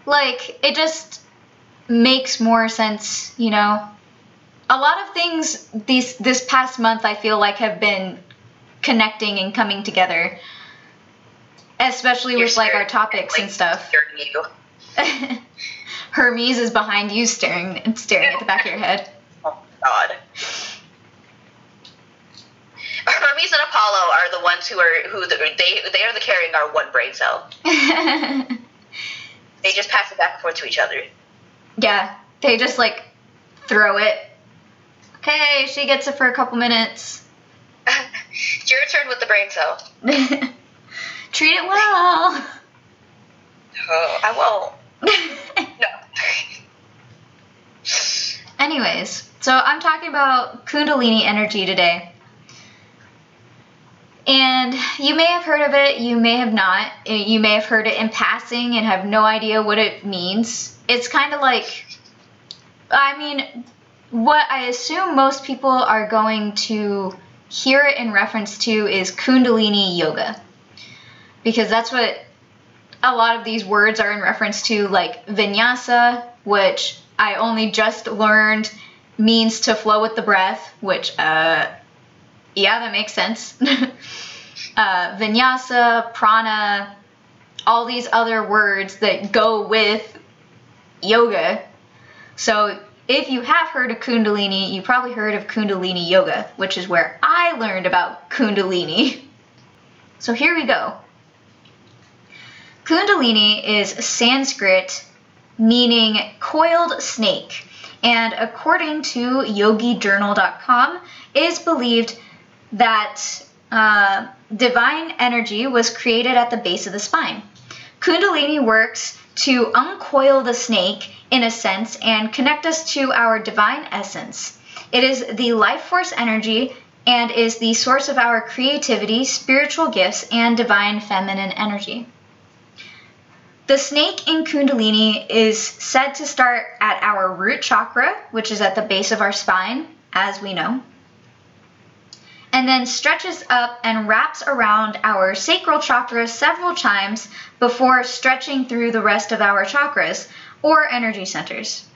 like, it just makes more sense, you know? A lot of things these this past month I feel like have been connecting and coming together. Especially Your with like our topics like, and stuff. Hermes is behind you staring and staring at the back of your head. Oh God. Hermes and Apollo are the ones who are who the, they they are the carrying our one brain cell. They just pass it back and forth to each other. yeah, they just like throw it. Okay, she gets it for a couple minutes. it's your turn with the brain cell. Treat it well. Oh, I won't. No. Anyways, so I'm talking about Kundalini energy today. And you may have heard of it, you may have not. You may have heard it in passing and have no idea what it means. It's kind of like, I mean, what I assume most people are going to hear it in reference to is Kundalini yoga. Because that's what a lot of these words are in reference to, like vinyasa, which I only just learned means to flow with the breath, which, uh, yeah, that makes sense. uh, vinyasa, prana, all these other words that go with yoga. So if you have heard of Kundalini, you probably heard of Kundalini yoga, which is where I learned about Kundalini. So here we go. Kundalini is Sanskrit meaning coiled snake, and according to yogajournal.com, is believed that uh, divine energy was created at the base of the spine. Kundalini works to uncoil the snake in a sense and connect us to our divine essence. It is the life force energy and is the source of our creativity, spiritual gifts, and divine feminine energy. The snake in Kundalini is said to start at our root chakra, which is at the base of our spine, as we know, and then stretches up and wraps around our sacral chakra several times before stretching through the rest of our chakras or energy centers.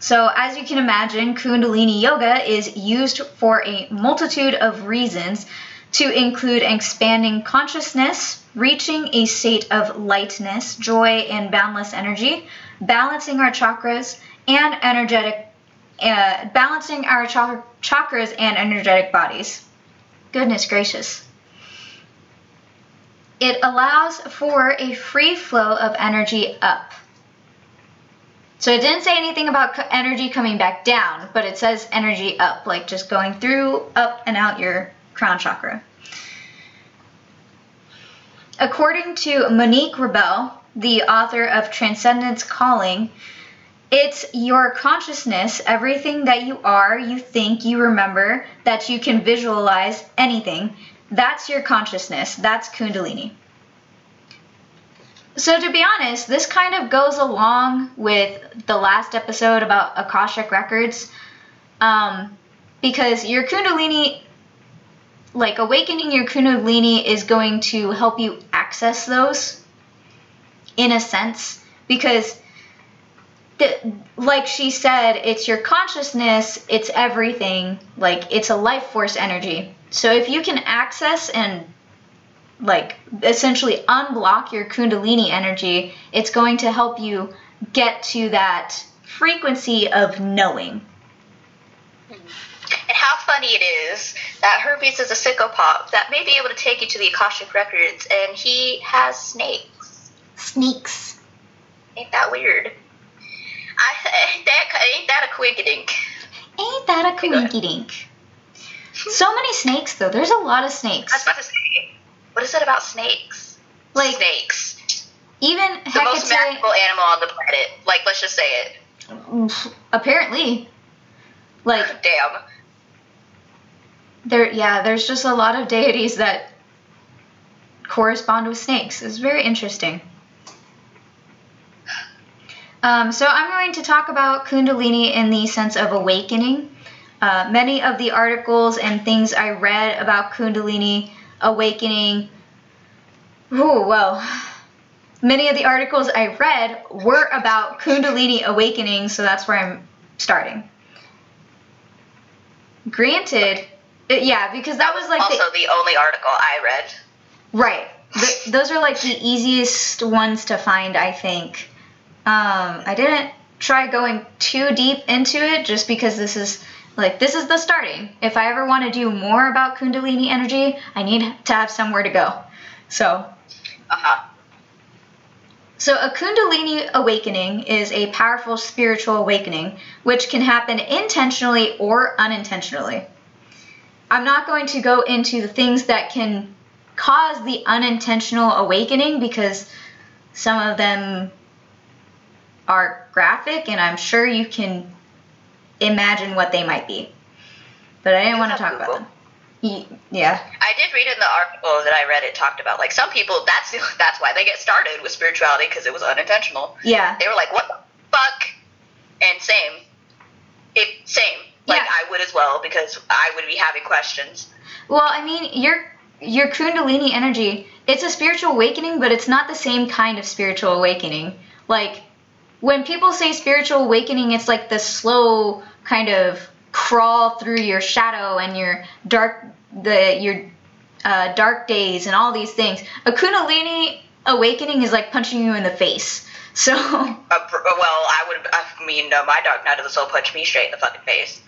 So, as you can imagine, Kundalini Yoga is used for a multitude of reasons to include expanding consciousness, reaching a state of lightness, joy, and boundless energy, balancing our chakras and energetic, uh, balancing our chak- chakras and energetic bodies. Goodness gracious. It allows for a free flow of energy up. So it didn't say anything about energy coming back down, but it says energy up, like just going through, up, and out your crown chakra. According to Monique Rebel, the author of Transcendence Calling, it's your consciousness, everything that you are, you think, you remember, that you can visualize anything. That's your consciousness. That's Kundalini. So, to be honest, this kind of goes along with the last episode about Akashic Records. Um, because your Kundalini, like awakening your Kundalini, is going to help you access those in a sense. Because, the, like she said, it's your consciousness, it's everything. Like, it's a life force energy. So, if you can access and like essentially unblock your kundalini energy it's going to help you get to that frequency of knowing And how funny it is that Hermes is a psychopomp that may be able to take you to the Akashic Records and he has snakes. sneaks Ain't that weird? I ain't that ain't that a quinkydink? ain't that a coinky dink so many snakes though there's a lot of snakes. I was about to say, what is it about snakes? like snakes, even the most magical animal on the planet. Like, let's just say it. apparently like Damn. there yeah there's just a lot of deities that correspond with snakes. It's very interesting. Um, so i'm going to talk about kundalini in the sense of awakening. Uh, many of the articles and things i read about kundalini awakening oh well many of the articles i read were about kundalini awakening so that's where i'm starting granted uh, yeah because that was like the also the only article I read. Right. Th- those are like the easiest ones to find, I think. Um, I didn't try going too deep into it just because this is like this is the starting. If I ever want to do more about Kundalini energy, I need to have somewhere to go. So, Uh huh. So a Kundalini awakening is a powerful spiritual awakening which can happen intentionally or unintentionally. I'm not going to go into the things that can cause the unintentional awakening because some of them are graphic and I'm sure you can imagine what they might be. But I didn't want to talk about them. Yeah. I did read in the article that I read it talked about like some people that's that's why they get started with spirituality because it was unintentional. Yeah. They were like, "What the fuck?" And same, it same. Like Yeah. I would as well because I would be having questions. Well, I mean, your your Kundalini energy, it's a spiritual awakening, but it's not the same kind of spiritual awakening. Like when people say spiritual awakening, it's like the slow kind of crawl through your shadow and your dark the your uh, dark days and all these things. A Kundalini awakening is like punching you in the face. So Uh, well, I would. I mean, no, my dark night of the soul punched me straight in the fucking face.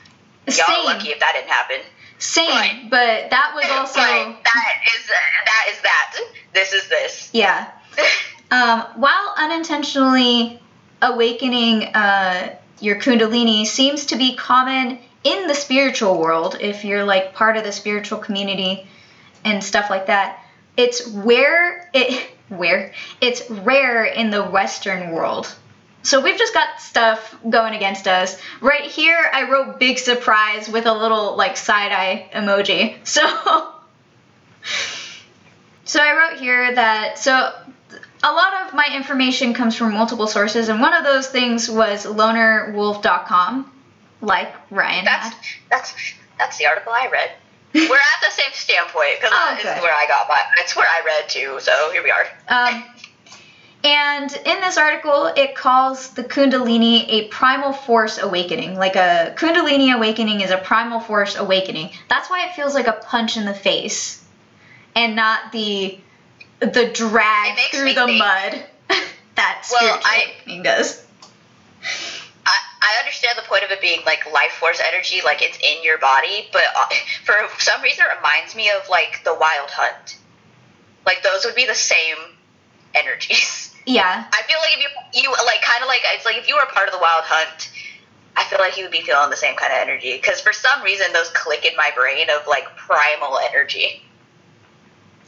Y'all same, are lucky if that didn't happen. same, Right. but that was also that is that is that. This is this. yeah. Um, while unintentionally awakening uh, your Kundalini seems to be common in the spiritual world, if you're like part of the spiritual community and stuff like that, it's where it where it's rare in the Western world. So we've just got stuff going against us. Right here, I wrote big surprise with a little like side eye emoji. So So I wrote here that so a lot of my information comes from multiple sources, and one of those things was lonerwolf.com, like Rhyann That's had. that's that's the article I read. We're at the same standpoint because Oh, is where I got my. It's where I read too. So here we are. Um, And in this article, it calls the Kundalini a primal force awakening. Like a Kundalini awakening is a primal force awakening. That's why it feels like a punch in the face and not the the drag through the think- mud that Well, spiritual I- awakening does. I, understand the point of it being like life force energy, like it's in your body, but uh, for some reason it reminds me of like the wild hunt. Like those would be the same energies. Yeah. I feel like if you you like kind of like it's like if you were part of the wild hunt, I feel like you would be feeling the same kind of energy because for some reason those click in my brain of like primal energy,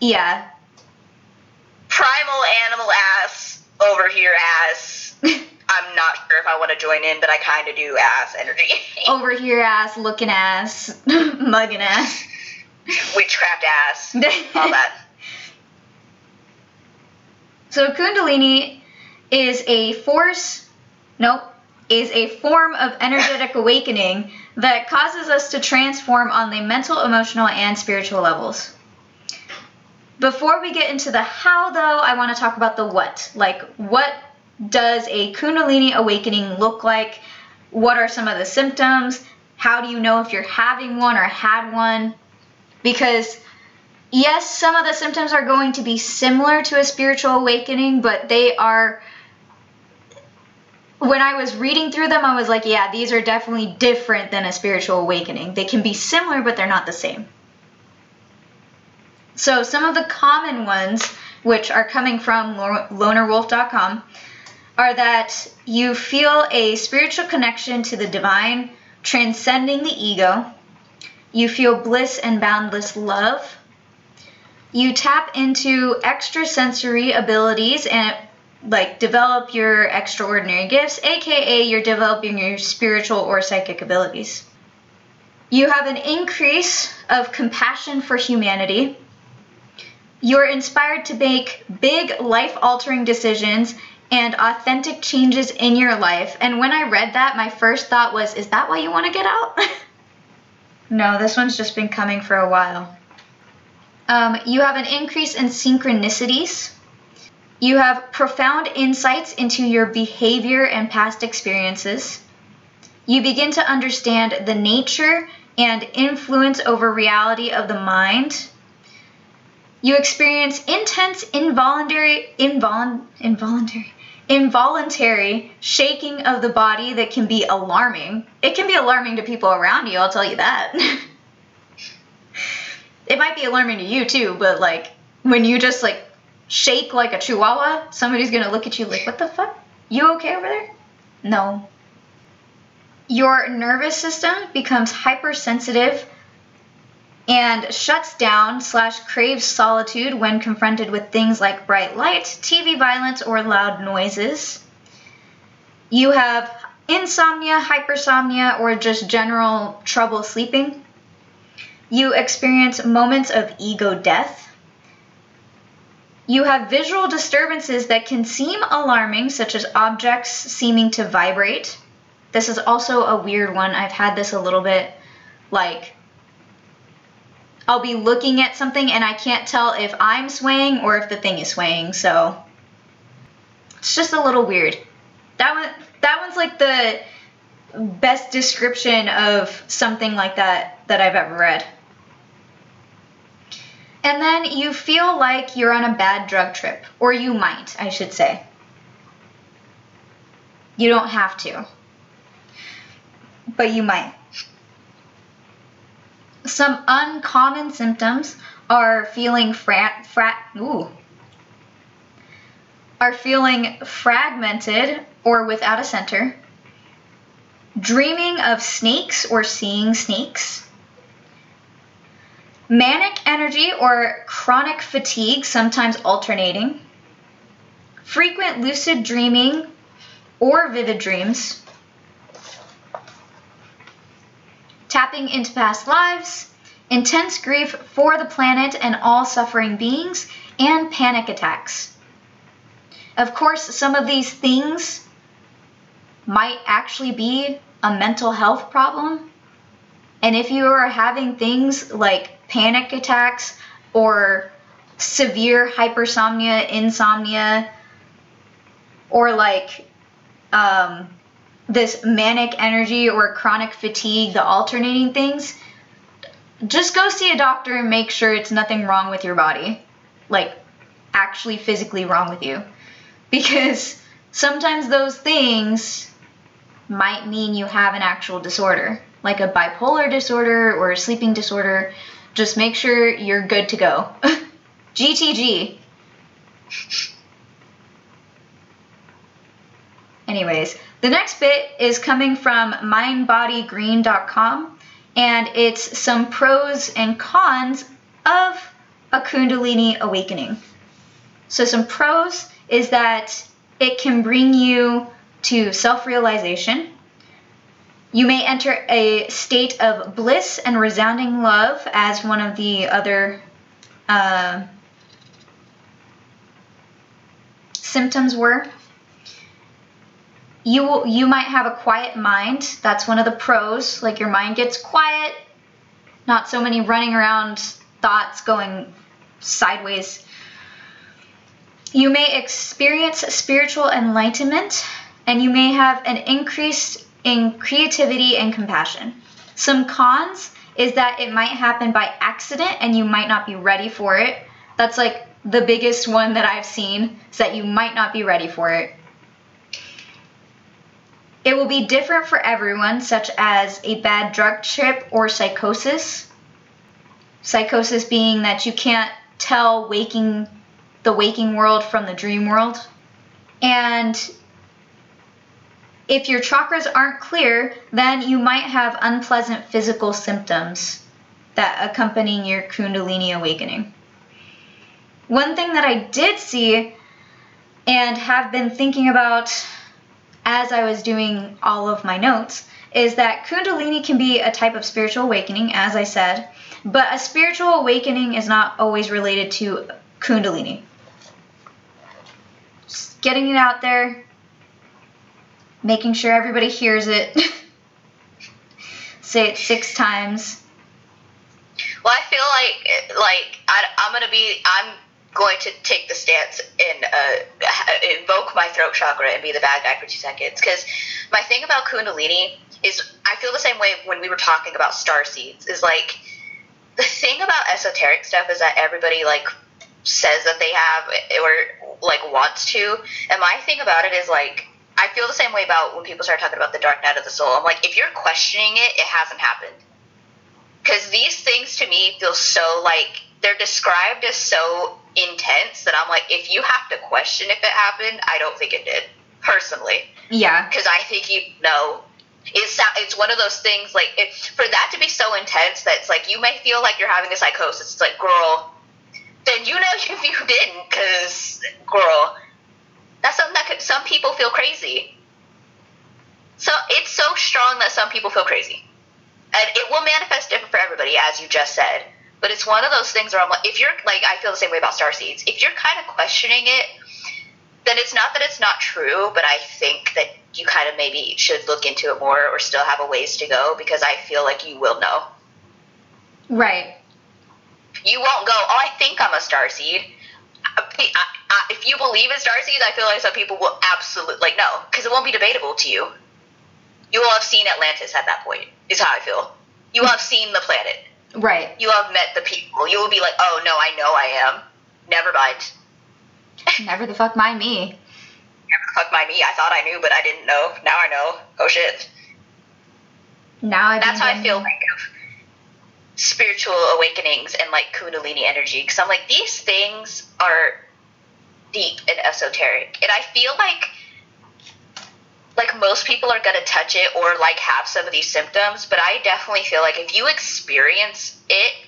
Yeah. primal animal ass over here ass. I'm not sure if I want to join in, but I kind of do ass energy. Over here ass, looking ass, mugging ass. Witchcraft ass, all that. So Kundalini is a force, nope, is a form of energetic awakening that causes us to transform on the mental, emotional, and spiritual levels. Before we get into the how, though, I want to talk about the what. Like, what does a Kundalini awakening look like? What are some of the symptoms? How do you know if you're having one or had one? Because yes, some of the symptoms are going to be similar to a spiritual awakening, but they are. When I was reading through them, I was like, yeah, these are definitely different than a spiritual awakening. They can be similar, but they're not the same. So, some of the common ones, which are coming from lo- lonerwolf.com, are that you feel a spiritual connection to the divine, transcending the ego. You feel bliss and boundless love you tap into extrasensory abilities and like develop your extraordinary gifts, aka you're developing your spiritual or psychic abilities. You have an increase of compassion for humanity. You're inspired to make big life altering decisions and authentic changes in your life. And when I read that, my first thought was, is that why you want to get out? no, this one's just been coming for a while. Um, you have an increase in synchronicities. You have profound insights into your behavior and past experiences. You begin to understand the nature and influence over reality of the mind. You experience intense involuntary, invol- involuntary, involuntary shaking of the body that can be alarming. It can be alarming to people around you, I'll tell you that. it might be alarming to you too, but like when you just like shake like a chihuahua, somebody's gonna look at you like, what the fuck? You okay over there? No. Your nervous system becomes hypersensitive and shuts down slash craves solitude when confronted with things like bright light, TV violence, or loud noises. You have insomnia, hypersomnia, or just general trouble sleeping. You experience moments of ego death. You have visual disturbances that can seem alarming, such as objects seeming to vibrate. This is also a weird one. I've had this a little bit. Like, I'll be looking at something and I can't tell if I'm swaying or if the thing is swaying, so it's just a little weird. That one that one's like the best description of something like that that I've ever read. And then you feel like you're on a bad drug trip, or you might, I should say. You don't have to, but you might. Some uncommon symptoms are feeling frat, frat, ooh, are feeling fragmented or without a center, dreaming of snakes or seeing snakes, manic energy or chronic fatigue, sometimes alternating, frequent lucid dreaming or vivid dreams, tapping into past lives, intense grief for the planet and all suffering beings, and panic attacks. Of course, some of these things might actually be a mental health problem. And if you are having things like panic attacks or severe hypersomnia, insomnia, or like um, this manic energy or chronic fatigue, the alternating things, just go see a doctor and make sure it's nothing wrong with your body. Like, actually physically wrong with you. Because sometimes those things might mean you have an actual disorder, like a bipolar disorder or a sleeping disorder. Just make sure you're good to go. GTG. Anyways, the next bit is coming from mindbodygreen.com and it's some pros and cons of a Kundalini awakening. So, some pros is that it can bring you to self realization. You may enter a state of bliss and resounding love, as one of the other uh, symptoms were. You you might have a quiet mind. That's one of the pros. Like your mind gets quiet, not so many running around thoughts going sideways. You may experience spiritual enlightenment, and you may have an increase in creativity and compassion. Some cons is that it might happen by accident and you might not be ready for it. That's like the biggest one that I've seen is that you might not be ready for it. It will be different for everyone, such as a bad drug trip or psychosis. Psychosis being that you can't tell waking the waking world from the dream world. And if your chakras aren't clear, then you might have unpleasant physical symptoms that accompany your Kundalini awakening. One thing that I did see and have been thinking about as I was doing all of my notes is that Kundalini can be a type of spiritual awakening, as I said, but a spiritual awakening is not always related to Kundalini. Just getting it out there, making sure everybody hears it. Say it six times. Well, I feel like like I, I'm gonna be I'm going to take the stance and uh, invoke my throat chakra and be the bad guy for two seconds. Because my thing about Kundalini is I feel the same way when we were talking about star seeds. Is like the thing about esoteric stuff is that everybody like says that they have or like wants to, and my thing about it is like. I feel the same way about when people start talking about the dark night of the soul. I'm like, if you're questioning it, it hasn't happened. Because these things to me feel so like they're described as so intense that I'm like, if you have to question if it happened, I don't think it did, personally. Yeah. Because I think you know. It's, it's one of those things like if, for that to be so intense that it's like you may feel like you're having a psychosis. It's like, girl, then you know if you didn't, because girl, that's something that could, some people feel crazy. So it's so strong that some people feel crazy, and it will manifest different for everybody, as you just said. But it's one of those things where I'm like, if you're like, I feel the same way about star seeds. If you're kind of questioning it, then it's not that it's not true, but I think that you kind of maybe should look into it more or still have a ways to go because I feel like you will know. Right. You won't go, oh, I think I'm a star seed. if you believe in star seeds, I feel like some people will absolutely, like, no, because it won't be debatable to you. You will have seen Atlantis at that point, is how I feel. You will have seen the planet. Right. You have met the people. You will be like, oh no, I know I am. Never mind. Never the fuck mind me. Never the fuck mind me. I thought I knew, but I didn't know. Now I know. Oh shit. Now I. That's how I feel like of spiritual awakenings and like Kundalini energy. Because I'm like, these things are deep and esoteric, and I feel like like most people are going to touch it or like have some of these symptoms, but I definitely feel like if you experience it,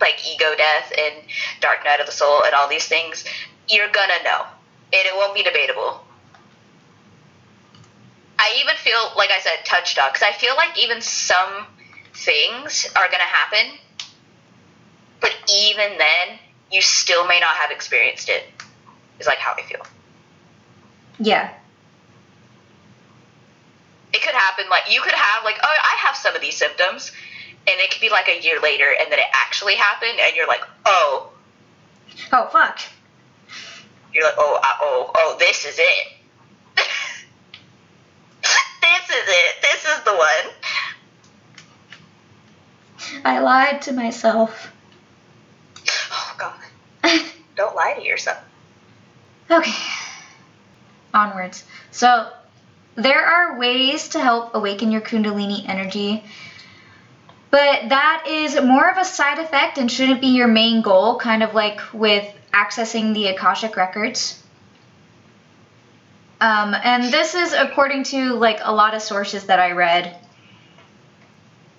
like ego death and dark night of the soul and all these things, you're gonna know, and it won't be debatable. I even feel like I said touched on because I feel like even some things are gonna happen, but even then, you still may not have experienced it. Is like how I feel. Yeah it could happen like you could have like oh i have some of these symptoms and it could be like a year later and then it actually happened and you're like oh oh fuck you're like, oh, I, oh, oh, this is it. this is it. This is the one. I lied to myself. Oh God. Don't lie to yourself. Okay. Onwards. So, there are ways to help awaken your Kundalini energy, but that is more of a side effect and shouldn't be your main goal, kind of like with accessing the Akashic records. Um, and this is according to like a lot of sources that I read.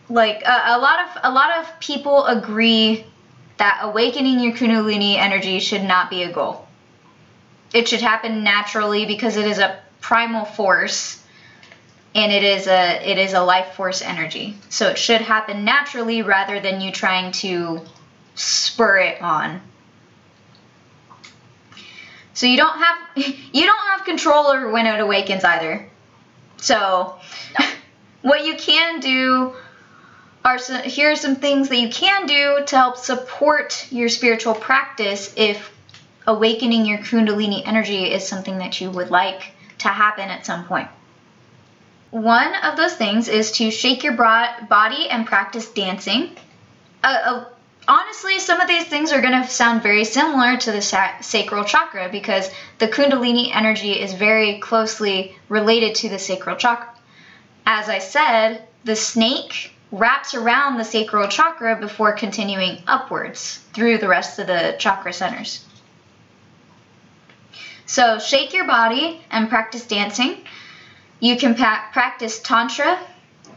Like uh, a lot of a lot of people agree that awakening your Kundalini energy should not be a goal. It should happen naturally because it is a primal force and it is a it is a life force energy. So it should happen naturally rather than you trying to spur it on. So you don't have you don't have control over when it awakens either. So what you can do are some, here are some things that you can do to help support your spiritual practice if awakening your kundalini energy is something that you would like to happen at some point. One of those things is to shake your body and practice dancing. Uh, uh, honestly, some of these things are going to sound very similar to the sa- sacral chakra because the kundalini energy is very closely related to the sacral chakra. As I said, the snake wraps around the sacral chakra before continuing upwards through the rest of the chakra centers. So, shake your body and practice dancing. You can pa- practice tantra.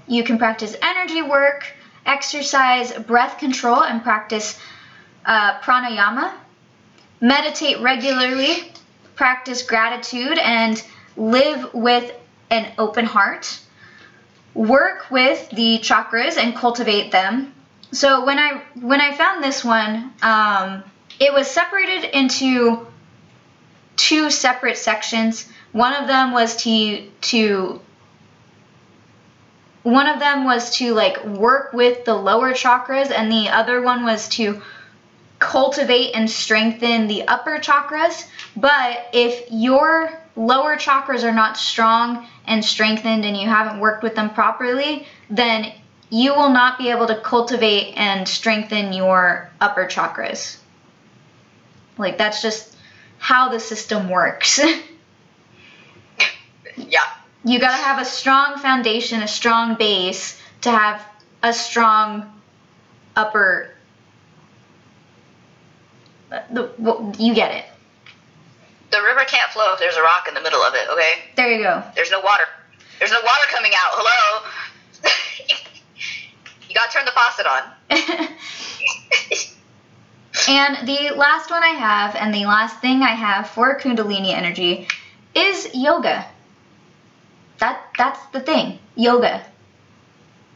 You can practice energy work, exercise breath control, and practice uh, pranayama. Meditate regularly, practice gratitude, and live with an open heart work with the chakras and cultivate them. So when I when I found this one, um, it was separated into two separate sections. One of them was to to one of them was to like work with the lower chakras and the other one was to cultivate and strengthen the upper chakras. But if your lower chakras are not strong and strengthened and you haven't worked with them properly, then you will not be able to cultivate and strengthen your upper chakras. Like, that's just how the system works. yeah. You gotta have a strong foundation, a strong base to have a strong upper. The, well, you get it. The river can't flow if there's a rock in the middle of it, okay? There you go. There's no water. There's no water coming out. Hello? you gotta turn the faucet on. and the last one I have, and the last thing I have for Kundalini energy, is yoga. That that's the thing, yoga.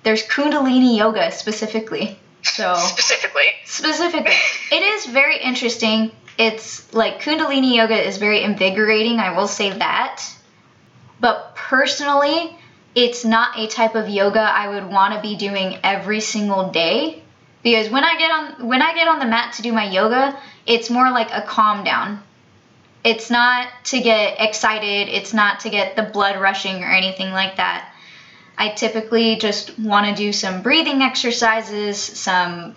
There's Kundalini yoga specifically. So Specifically. specifically, it is very interesting. It's like Kundalini yoga is very invigorating. I will say that. But personally, it's not a type of yoga I would want to be doing every single day because when I get on when I get on the mat to do my yoga, it's more like a calm down. It's not to get excited, it's not to get the blood rushing or anything like that. I typically just want to do some breathing exercises, some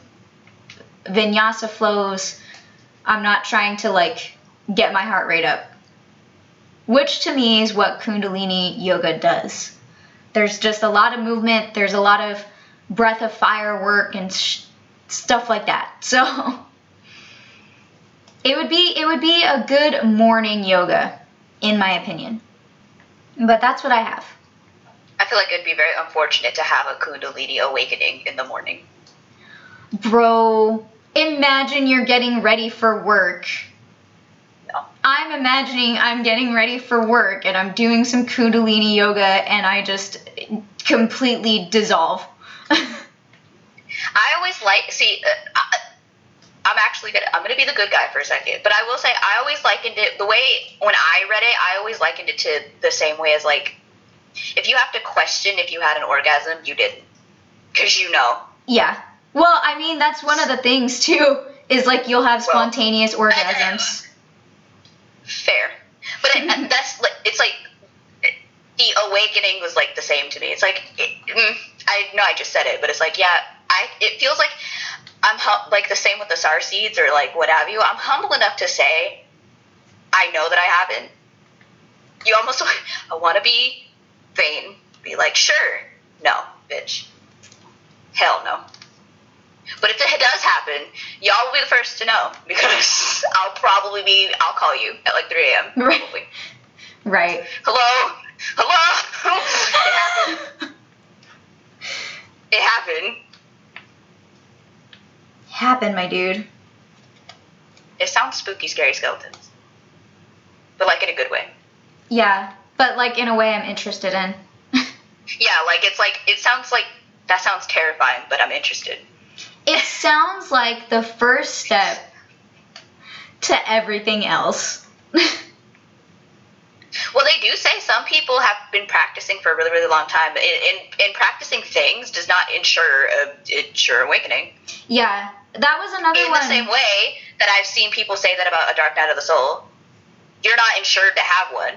vinyasa flows. I'm not trying to like get my heart rate up. Which to me is what Kundalini yoga does. There's just a lot of movement, there's a lot of breath of fire work and sh- stuff like that. So it would be it would be a good morning yoga in my opinion. But that's what I have. I feel like it'd be very unfortunate to have a Kundalini awakening in the morning. Bro, imagine you're getting ready for work. No. I'm imagining I'm getting ready for work and I'm doing some Kundalini yoga and I just completely dissolve. I always like see. Uh, I'm actually gonna I'm gonna be the good guy for a second, but I will say I always likened it the way when I read it. I always likened it to the same way as like if you have to question if you had an orgasm, you didn't, because you know. yeah. Well, I mean, that's one of the things too, is like you'll have Well- spontaneous orgasms. Fair, but it, that's like it's like the awakening was like the same to me. It's like it, mm, I know I just said it, but it's like yeah, I it feels like I'm hum- like the same with the star seeds or like what have you. I'm humble enough to say I know that I haven't. You almost I want to be vain, be like sure, no, bitch, hell no. But if it does happen, y'all will be the first to know because I'll probably be. I'll call you at like 3 a.m. Right. Probably. Right. Hello, hello. it happened. It happened. Happened, my dude. It sounds spooky, scary skeletons, but like in a good way. Yeah, but like in a way I'm interested in. Yeah, like it's like it sounds like that sounds terrifying, but I'm interested. It sounds like the first step to everything else. Well, they do say some people have been practicing for a really, really long time. In, in, in practicing things does not ensure a ensure awakening. yeah, that was another in one. the same way that I've seen people say that about a Dark Night of the Soul, you're not insured to have one.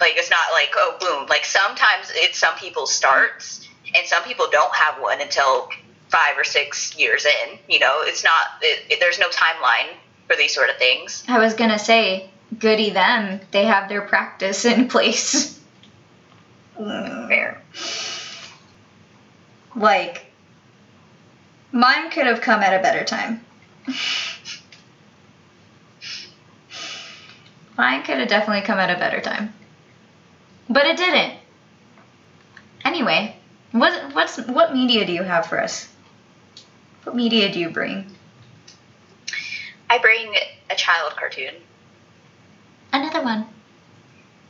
Like it's not like oh boom. Like sometimes it's some people starts and some people don't have one until five or six years in. You know, it's not. It, it, there's no timeline for these sort of things. I was gonna say, goody them. They have their practice in place. Fair. Like, mine could have come at a better time. mine could have definitely come at a better time. But it didn't. Anyway, what what's what media do you have for us? What media do you bring? I bring a child cartoon. Another one.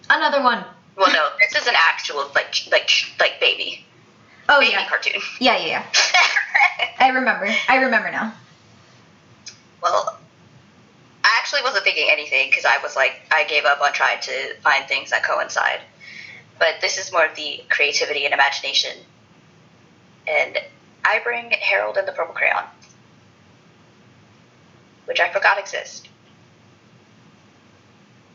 Another one. Well, no, this is an actual like like like baby Oh baby yeah. cartoon. Yeah, yeah, yeah. I remember. I remember now. well, I actually wasn't thinking anything because I was like, I gave up on trying to find things that coincide. But this is more of the creativity and imagination. And I bring Harold and the Purple Crayon, which I forgot exists.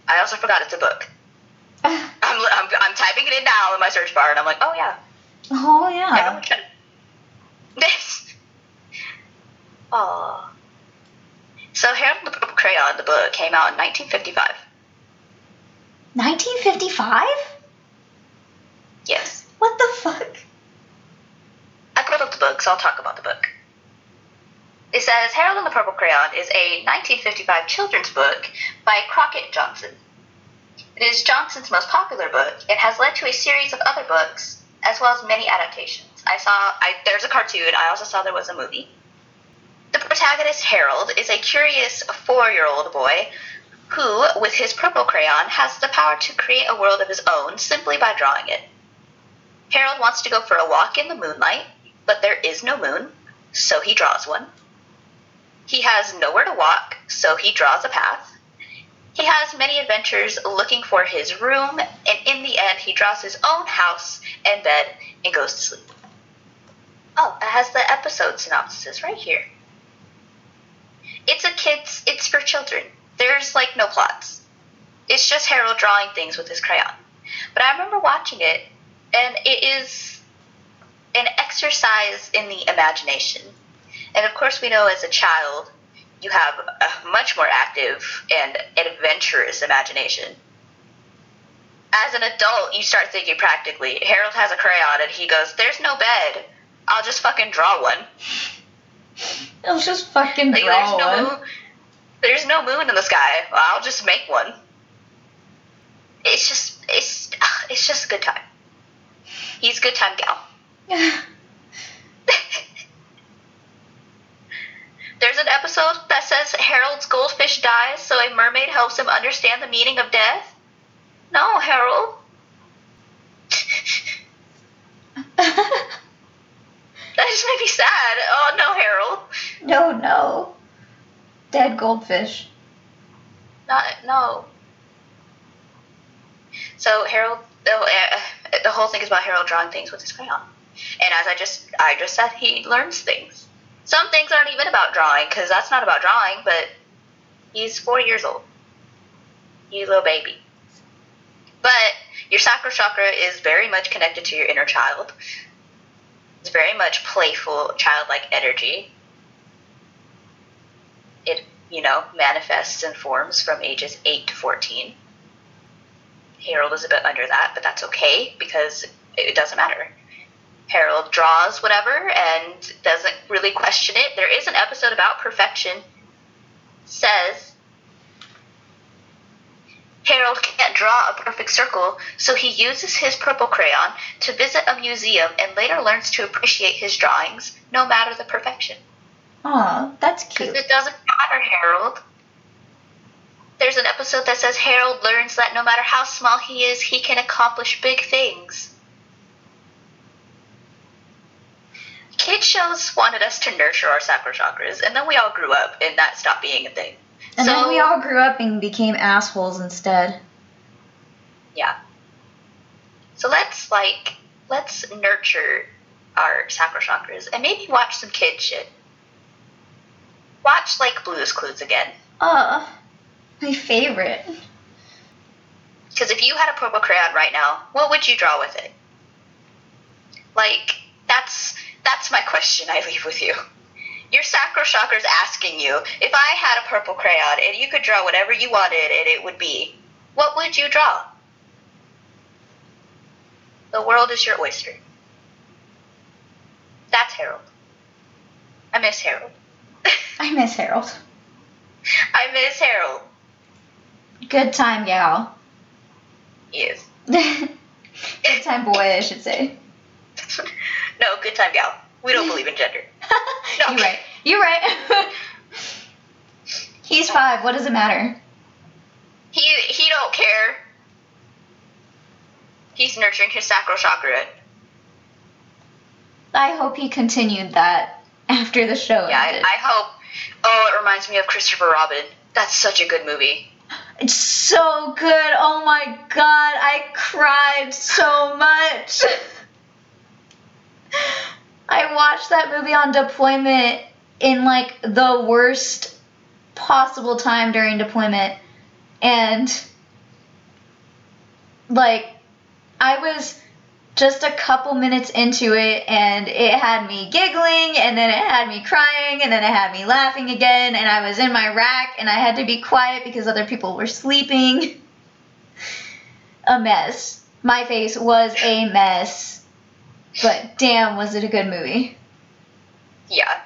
I also forgot it's a book. I'm, I'm, I'm typing it in now in my search bar, and I'm like, oh yeah, oh yeah. Should. This. Aww. So Harold the Purple Crayon, the book, came out in 1955. 1955? Yes. What the fuck? I brought up the book, so I'll talk about the book. It says Harold and the Purple Crayon is a 1955 children's book by Crockett Johnson. It is Johnson's most popular book and has led to a series of other books, as well as many adaptations. I saw, I, there's a cartoon, I also saw there was a movie. The protagonist, Harold, is a curious four year old boy who, with his purple crayon, has the power to create a world of his own simply by drawing it. Harold wants to go for a walk in the moonlight, but there is no moon, so he draws one. He has nowhere to walk, so he draws a path. He has many adventures looking for his room, and in the end, he draws his own house and bed and goes to sleep. Oh, it has the episode synopsis right here. It's a kids, it's for children. There's like no plots. It's just Harold drawing things with his crayon. But I remember watching it, and it is an exercise in the imagination. And of course, we know as a child, you have a much more active and adventurous imagination. As an adult, you start thinking practically. Harold has a crayon and he goes, There's no bed. I'll just fucking draw one. I'll just fucking Like, draw there's no one. moon. There's no moon in the sky. I'll just make one. It's just, it's, it's just a good time. He's a good time gal. There's an episode that says Harold's goldfish dies, so a mermaid helps him understand the meaning of death. No, Harold. That just made me sad. Oh no, Harold. no, no. Dead goldfish. Not no. So Harold, the, uh, the whole thing is about Harold drawing things with his crayon, and as I just I just said, he learns things. Some things aren't even about drawing because that's not about drawing, but he's four years old. You little baby. But your sacral chakra is very much connected to your inner child. It's very much playful, childlike energy. It, you know, manifests and forms from ages 8 to 14. Harold is a bit under that, but that's okay because it doesn't matter. Harold draws whatever and doesn't really question it. There is an episode about perfection. Says Harold can't draw a perfect circle, so he uses his purple crayon to visit a museum and later learns to appreciate his drawings, no matter the perfection. Aw, that's Because cute. it doesn't matter, Harold. There's an episode that says Harold learns that no matter how small he is, he can accomplish big things. Kid shows wanted us to nurture our sacral chakras, and then we all grew up, and that stopped being a thing. And so, then we all grew up and became assholes instead. yeah. So let's like let's nurture our sacral chakras and maybe watch some kid shit. Watch like Blue's Clues again. Uh, my favorite. Because if you had a purple crayon right now, what would you draw with it? Like, that's my question I leave with you. Your sacral chakra is asking you, if I had a purple crayon and you could draw whatever you wanted and it would be, what would you draw? The world is your oyster. That's Harold. I miss Harold. I miss Harold. I miss Harold. Good time, gal. He is. Good time, boy, I should say. no, good time gal. We don't believe in gender. No. You're right. You're right. He's five. What does it matter? He he don't care. He's nurturing his sacral chakra. I hope he continued that after the show Yeah, I. I hope. Oh, it reminds me of Christopher Robin. That's such a good movie. It's so good. Oh my god, I cried so much. I watched that movie on deployment in like the worst possible time during deployment. And like I was just a couple minutes into it and it had me giggling and then it had me crying and then it had me laughing again and I was in my rack and I had to be quiet because other people were sleeping. A mess. My face was a mess. But damn, was it a good movie. Yeah.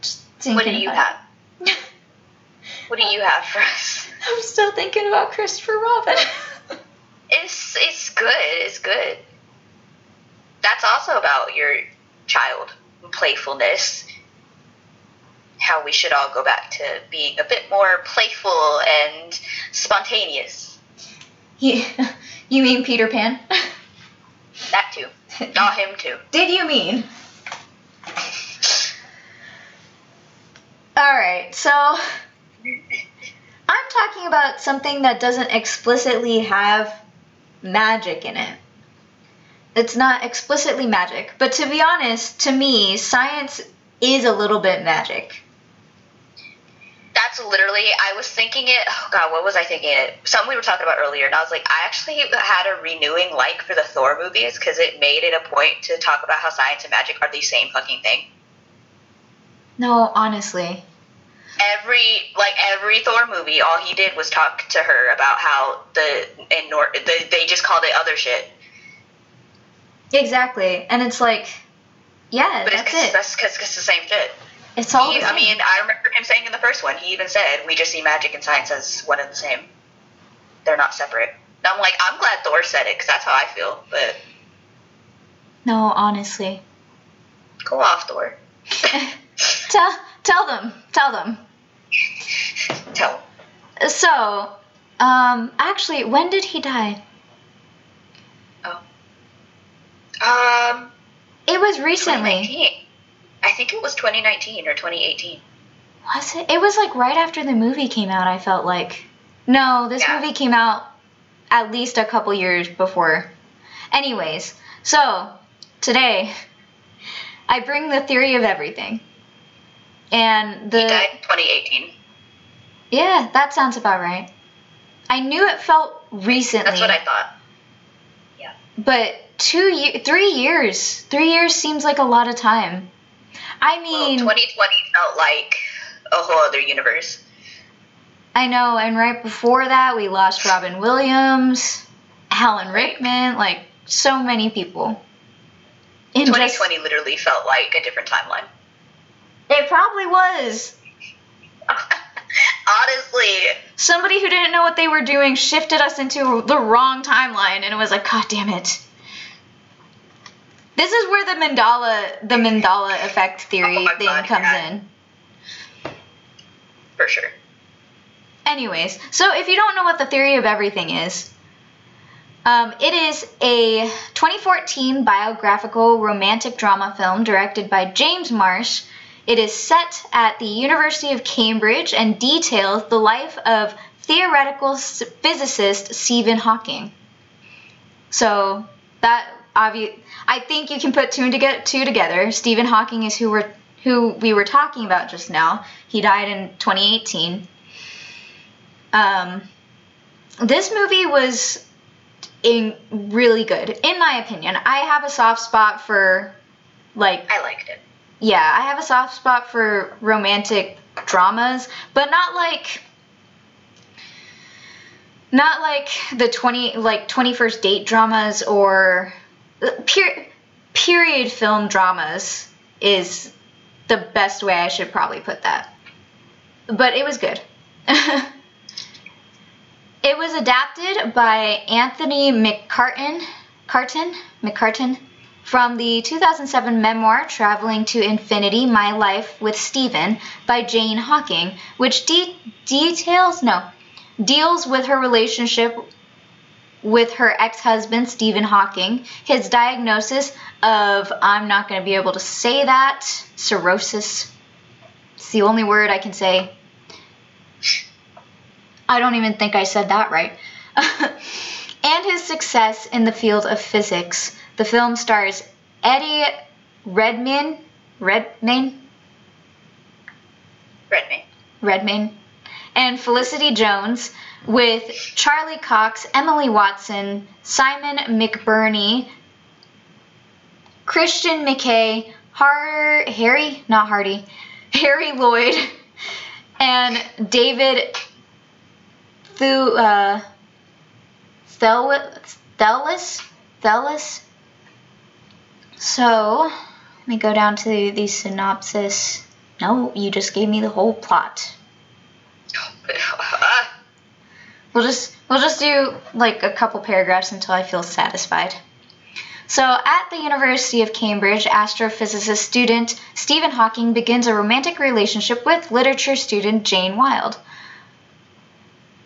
Just What do you have? What do you have for us? I'm still thinking about Christopher Robin. It's it's good. It's good. That's also about your child playfulness. How we should all go back to being a bit more playful and spontaneous. you, you mean Peter Pan? That too. Not him too. Did you mean? Alright, so I'm talking about something that doesn't explicitly have magic in it. It's not explicitly magic, but to be honest, to me, science is a little bit magic. That's literally, I was thinking it, oh god, what was I thinking it? Something we were talking about earlier, and I was like, I actually had a renewing like for the Thor movies because it made it a point to talk about how science and magic are the same fucking thing. No, honestly. Every, like, every Thor movie, all he did was talk to her about how the, in Nor- the they just called it other shit. Exactly. And it's like, yeah, But that's it's it. that's because it's the same shit. It's all He- I mean, I remember him saying in the first one, he even said, we just see magic and science as one and the same. They're not separate. And I'm like, I'm glad Thor said it because that's how I feel. But no, honestly. go off, Thor. tell tell them. Tell them. Tell. So, um actually, when did he die? Um, It was recently. 2019. I think it was 2019 or 2018. Was it? It was like right after the movie came out, I felt like. No, this Yeah. movie came out at least a couple years before. Anyways, so today I bring the theory of everything. And the He died in 2018. Yeah, that sounds about right. I knew it felt recently. That's what I thought. Yeah. But two year, three years, three years seems like a lot of time. I Well, mean, 2020 felt like a whole other universe. I know, and right before that, we lost Robin Williams, Alan Rickman, like so many people. In just- 2020 literally felt like a different timeline. it probably was. Honestly, Somebody who didn't know what they were doing shifted us into the wrong timeline, and it was like, God damn it. This is where the Mandela, the Mandela effect theory Oh thing God, comes yeah. in. for sure. Anyways, so if you don't know what the theory of everything is, um, it is a 2014 biographical romantic drama film directed by James Marsh. It is set at the University of Cambridge and details the life of theoretical s- physicist Stephen Hawking. So that obvi- I think you can put two together. Two together. Stephen Hawking is who we're who we were talking about just now. He died in 2018. Um, this movie was in really good, in my opinion. I have a soft spot for like I liked it. yeah, I have a soft spot for romantic dramas, but not like not like the 20 like 21st date dramas or per, period film dramas is the best way I should probably put that. But it was good. it was adapted by Anthony McCarten, Carton, McCarten from the 2007 memoir Traveling to Infinity My Life with Stephen by Jane Hawking, which de- details, no, deals with her relationship with her ex husband, Stephen Hawking, his diagnosis of, I'm not going to be able to say that, cirrhosis. It's the only word I can say. I don't even think I said that right. and his success in the field of physics. The film stars Eddie Redmayne, Redmayne, Redmayne. Redmayne, and Felicity Jones with Charlie Cox, Emily Watson, Simon McBurney, Christian McKay, Har- Harry, not Hardy, Harry Lloyd, and David Thu, uh, Thel- Thelis, Thelis. So, let me go down to the synopsis. No, you just gave me the whole plot. We'll just we'll just do like a couple paragraphs until I feel satisfied. So, at the University of Cambridge, astrophysicist student Stephen Hawking begins a romantic relationship with literature student Jane Wilde.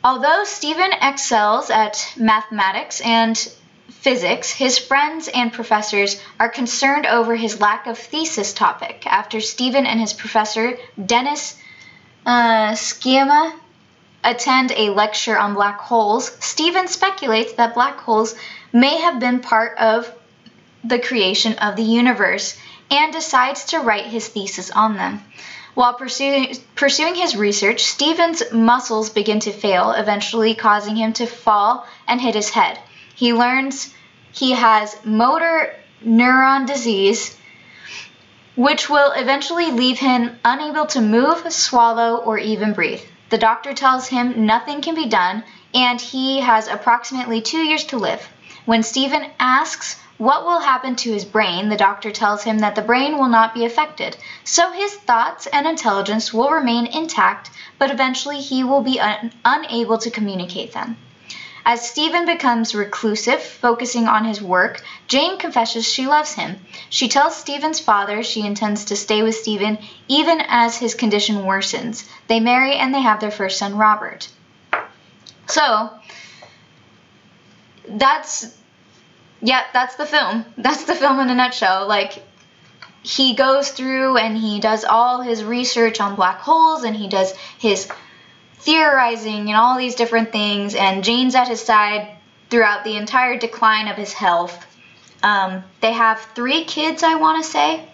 Although Stephen excels at mathematics and physics, his friends and professors are concerned over his lack of thesis topic after Stephen and his professor, Dennis uh, Sciama, attend a lecture on black holes. Stephen speculates that black holes may have been part of the creation of the universe and decides to write his thesis on them. While pursuing, pursuing his research, Stephen's muscles begin to fail, eventually causing him to fall and hit his head. He learns he has motor neuron disease, which will eventually leave him unable to move, swallow, or even breathe. The doctor tells him nothing can be done, and he has approximately two years to live. When Stephen asks what will happen to his brain, the doctor tells him that the brain will not be affected, so his thoughts and intelligence will remain intact, but eventually he will be un- unable to communicate them. As Stephen becomes reclusive, focusing on his work, Jane confesses she loves him. She tells Stephen's father she intends to stay with Stephen even as his condition worsens. They marry and they have their first son, Robert. So, that's yeah, that's the film. That's the film in a nutshell. Like he goes through and he does all his research on black holes and he does his theorizing and all these different things and Jane's at his side throughout the entire decline of his health. Um, they have three kids, I want to say.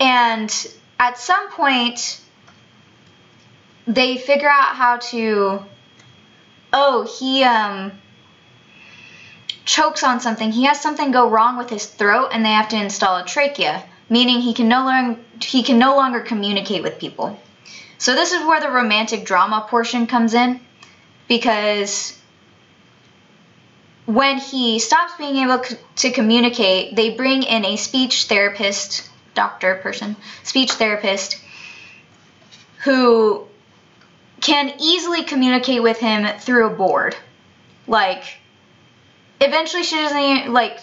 And at some point, they figure out how to oh, he um chokes on something. He has something go wrong with his throat and they have to install a trachea, meaning he can no longer he can no longer communicate with people. So this is where the romantic drama portion comes in because when he stops being able to communicate, they bring in a speech therapist, doctor person, speech therapist who can easily communicate with him through a board. Like eventually she doesn't even, like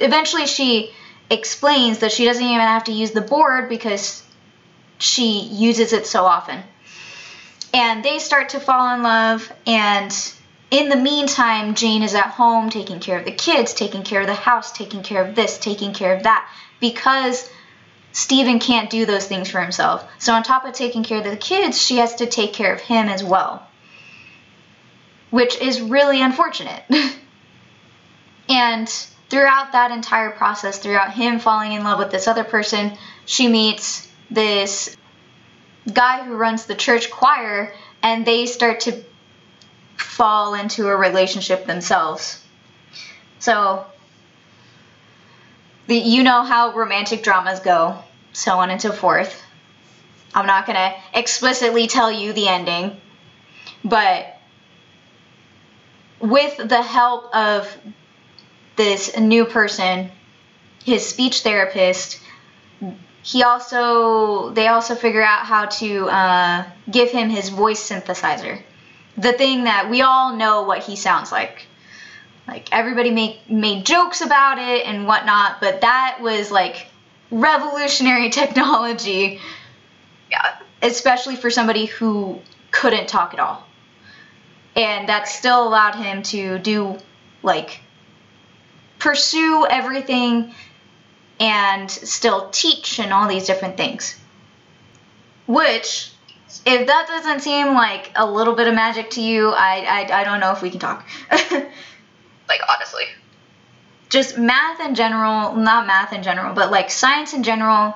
eventually she explains that she doesn't even have to use the board because she uses it so often. And they start to fall in love and in the meantime, Jane is at home taking care of the kids, taking care of the house, taking care of this, taking care of that because Stephen can't do those things for himself. So on top of taking care of the kids, she has to take care of him as well. Which is really unfortunate. and throughout that entire process, throughout him falling in love with this other person, she meets this guy who runs the church choir and they start to fall into a relationship themselves. So the you know how romantic dramas go, so on and so forth. I'm not going to explicitly tell you the ending, but with the help of this new person, his speech therapist, he also they also figure out how to uh, give him his voice synthesizer, the thing that we all know what he sounds like. Like everybody make made jokes about it and whatnot, but that was like revolutionary technology, Yeah. especially for somebody who couldn't talk at all. And that still allowed him to do like pursue everything and still teach and all these different things. Which, if that doesn't seem like a little bit of magic to you, I I, I don't know if we can talk. Like honestly. Just math in general, not math in general, but like science in general,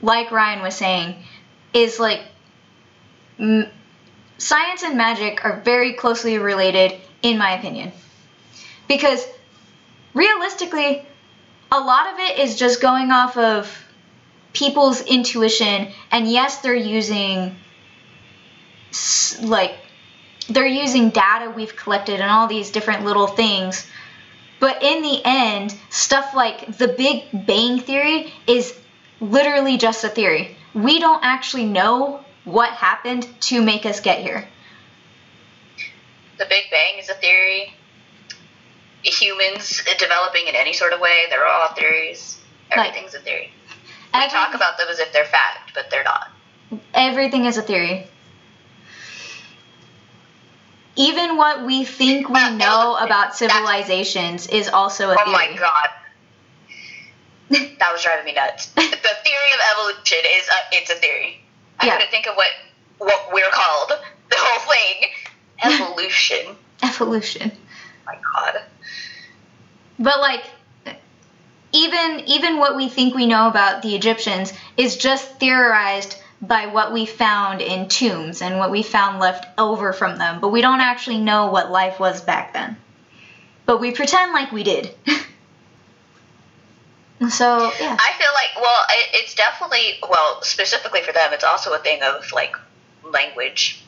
like Rhyann was saying, is like m- science and magic are very closely related, in my opinion. Because realistically, a lot of it is just going off of people's intuition, and yes, they're using like they're using data we've collected and all these different little things. But in the end, stuff like the Big Bang Theory is literally just a theory. We don't actually know what happened to make us get here. The Big Bang is a theory. Humans developing in any sort of way, they're all theories. Like- Everything's a theory. We Every- talk about them as if they're fact, but they're not. everything is a theory. Even what we think we know about that's- civilizations is also a theory. Oh my god. That was driving me nuts. the theory of evolution is a, it's a theory. I Yeah. couldn't think of what what we're called. The whole thing. Evolution. Evolution. Oh my god. But like even even what we think we know about the Egyptians is just theorized by what we found in tombs and what we found left over from them, but we don't actually know what life was back then. But we pretend like we did. so, yeah. I feel like, well, it, it's definitely, well, specifically for them, it's also a thing of like language.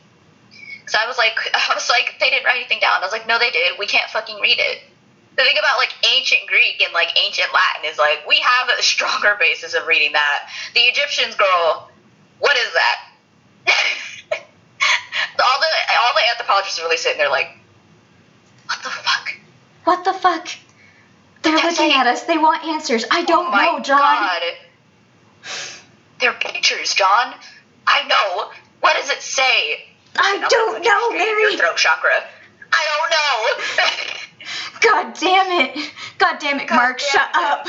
Because I was like, I was like, they didn't write anything down. I was like, no, they did. We can't fucking read it. The thing about like ancient Greek and like ancient Latin is like we have a stronger basis of reading that. The Egyptians, girl, what is that? all the all the anthropologists are really sitting there like, what the fuck? What the fuck? They're That's looking at us. They want answers. I don't oh know, John. God. They're pictures, John. I know. What does it say? I don't know, Mary. Your throat chakra. I don't know. God damn it. God damn it, God Mark. damn shut it. up.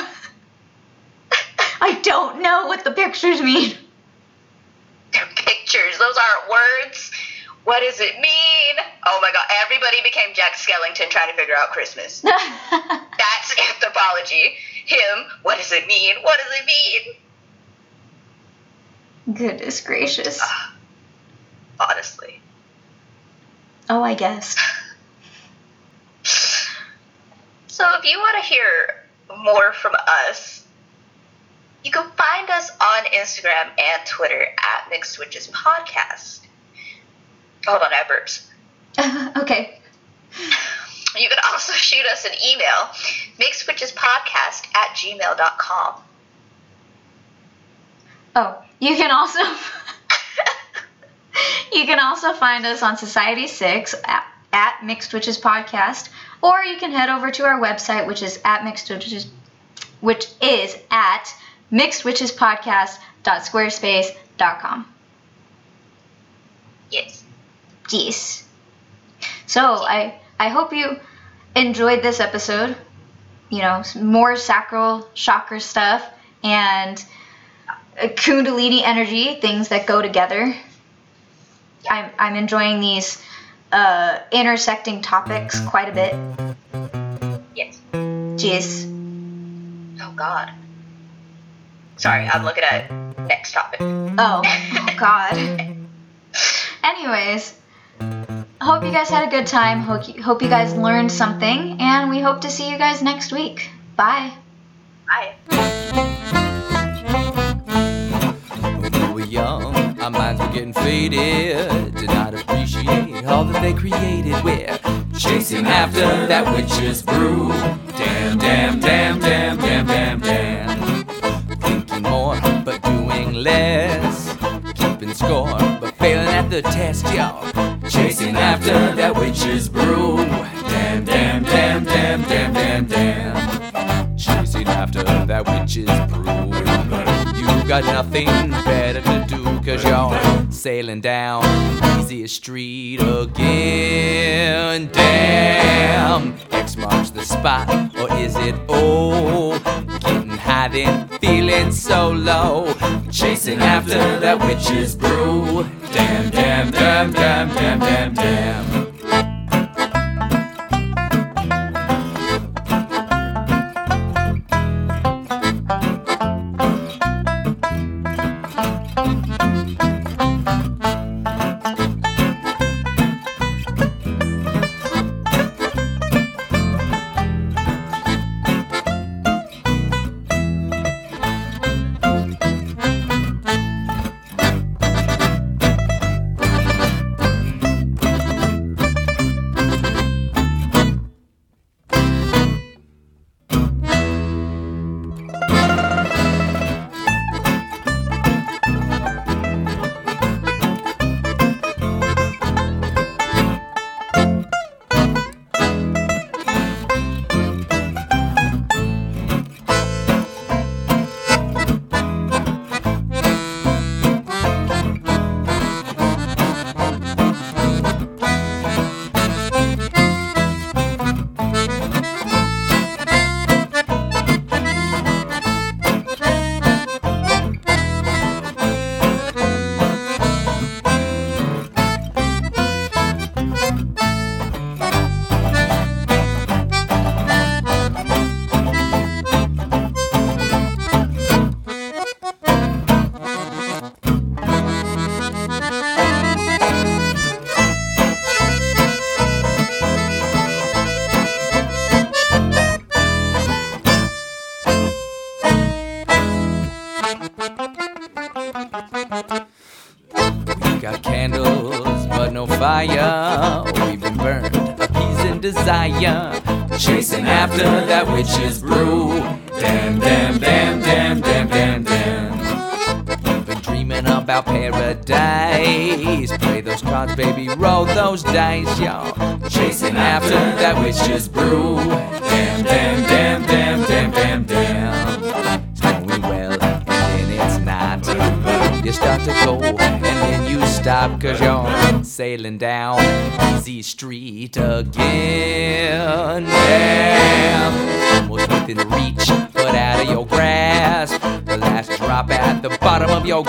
I don't know what the pictures mean. They're pictures. Those aren't words. What does it mean? Oh my god, everybody became Jack Skellington trying to figure out Christmas. That's anthropology. Him, what does it mean? What does it mean? Goodness gracious. Ah, honestly. Oh, I guess. So if you want to hear more from us, you can find us on Instagram and Twitter at Mixed Witches Podcast. Hold on, I burps. okay. You can also shoot us an email, mixedwitchespodcast at gmail.com. Oh, you can also you can also find us on Society Six at, at Mixed Witches Podcast, or you can head over to our website, which is at Mixed Witches, which is at mixedwitchespodcast.squarespace.com. Yes. Yes. So I I hope you enjoyed this episode. You know, more sacral chakra stuff and uh, kundalini energy, things that go together. I'm I'm enjoying these uh, intersecting topics quite a bit. Yes. Jeez. Oh, God. Sorry, I'm looking at next topic. Oh, oh God. Anyways, hope you guys had a good time. Hope you, hope you guys learned something, and we hope to see you guys next week. Bye. Bye. We were young, our minds were getting faded. Did not appreciate all that they created. We're chasing after that witch's brew. Damn, damn, damn, damn, damn, damn, damn. Thinking more, but doing less. Keeping score, but failing at the test, y'all. Chasing after that witch's brew. Damn, damn, damn, damn, damn, damn, damn. Chasing after that witch's brew. You got nothing better to do, cause you're sailing down easiest street again. Damn, X marks the spot, or is it O? Getting high then, feeling so low. Chasing after that witch's brew. Damn, damn, damn, damn, damn, damn, damn.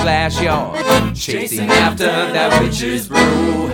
slash chasing after that witch's broom.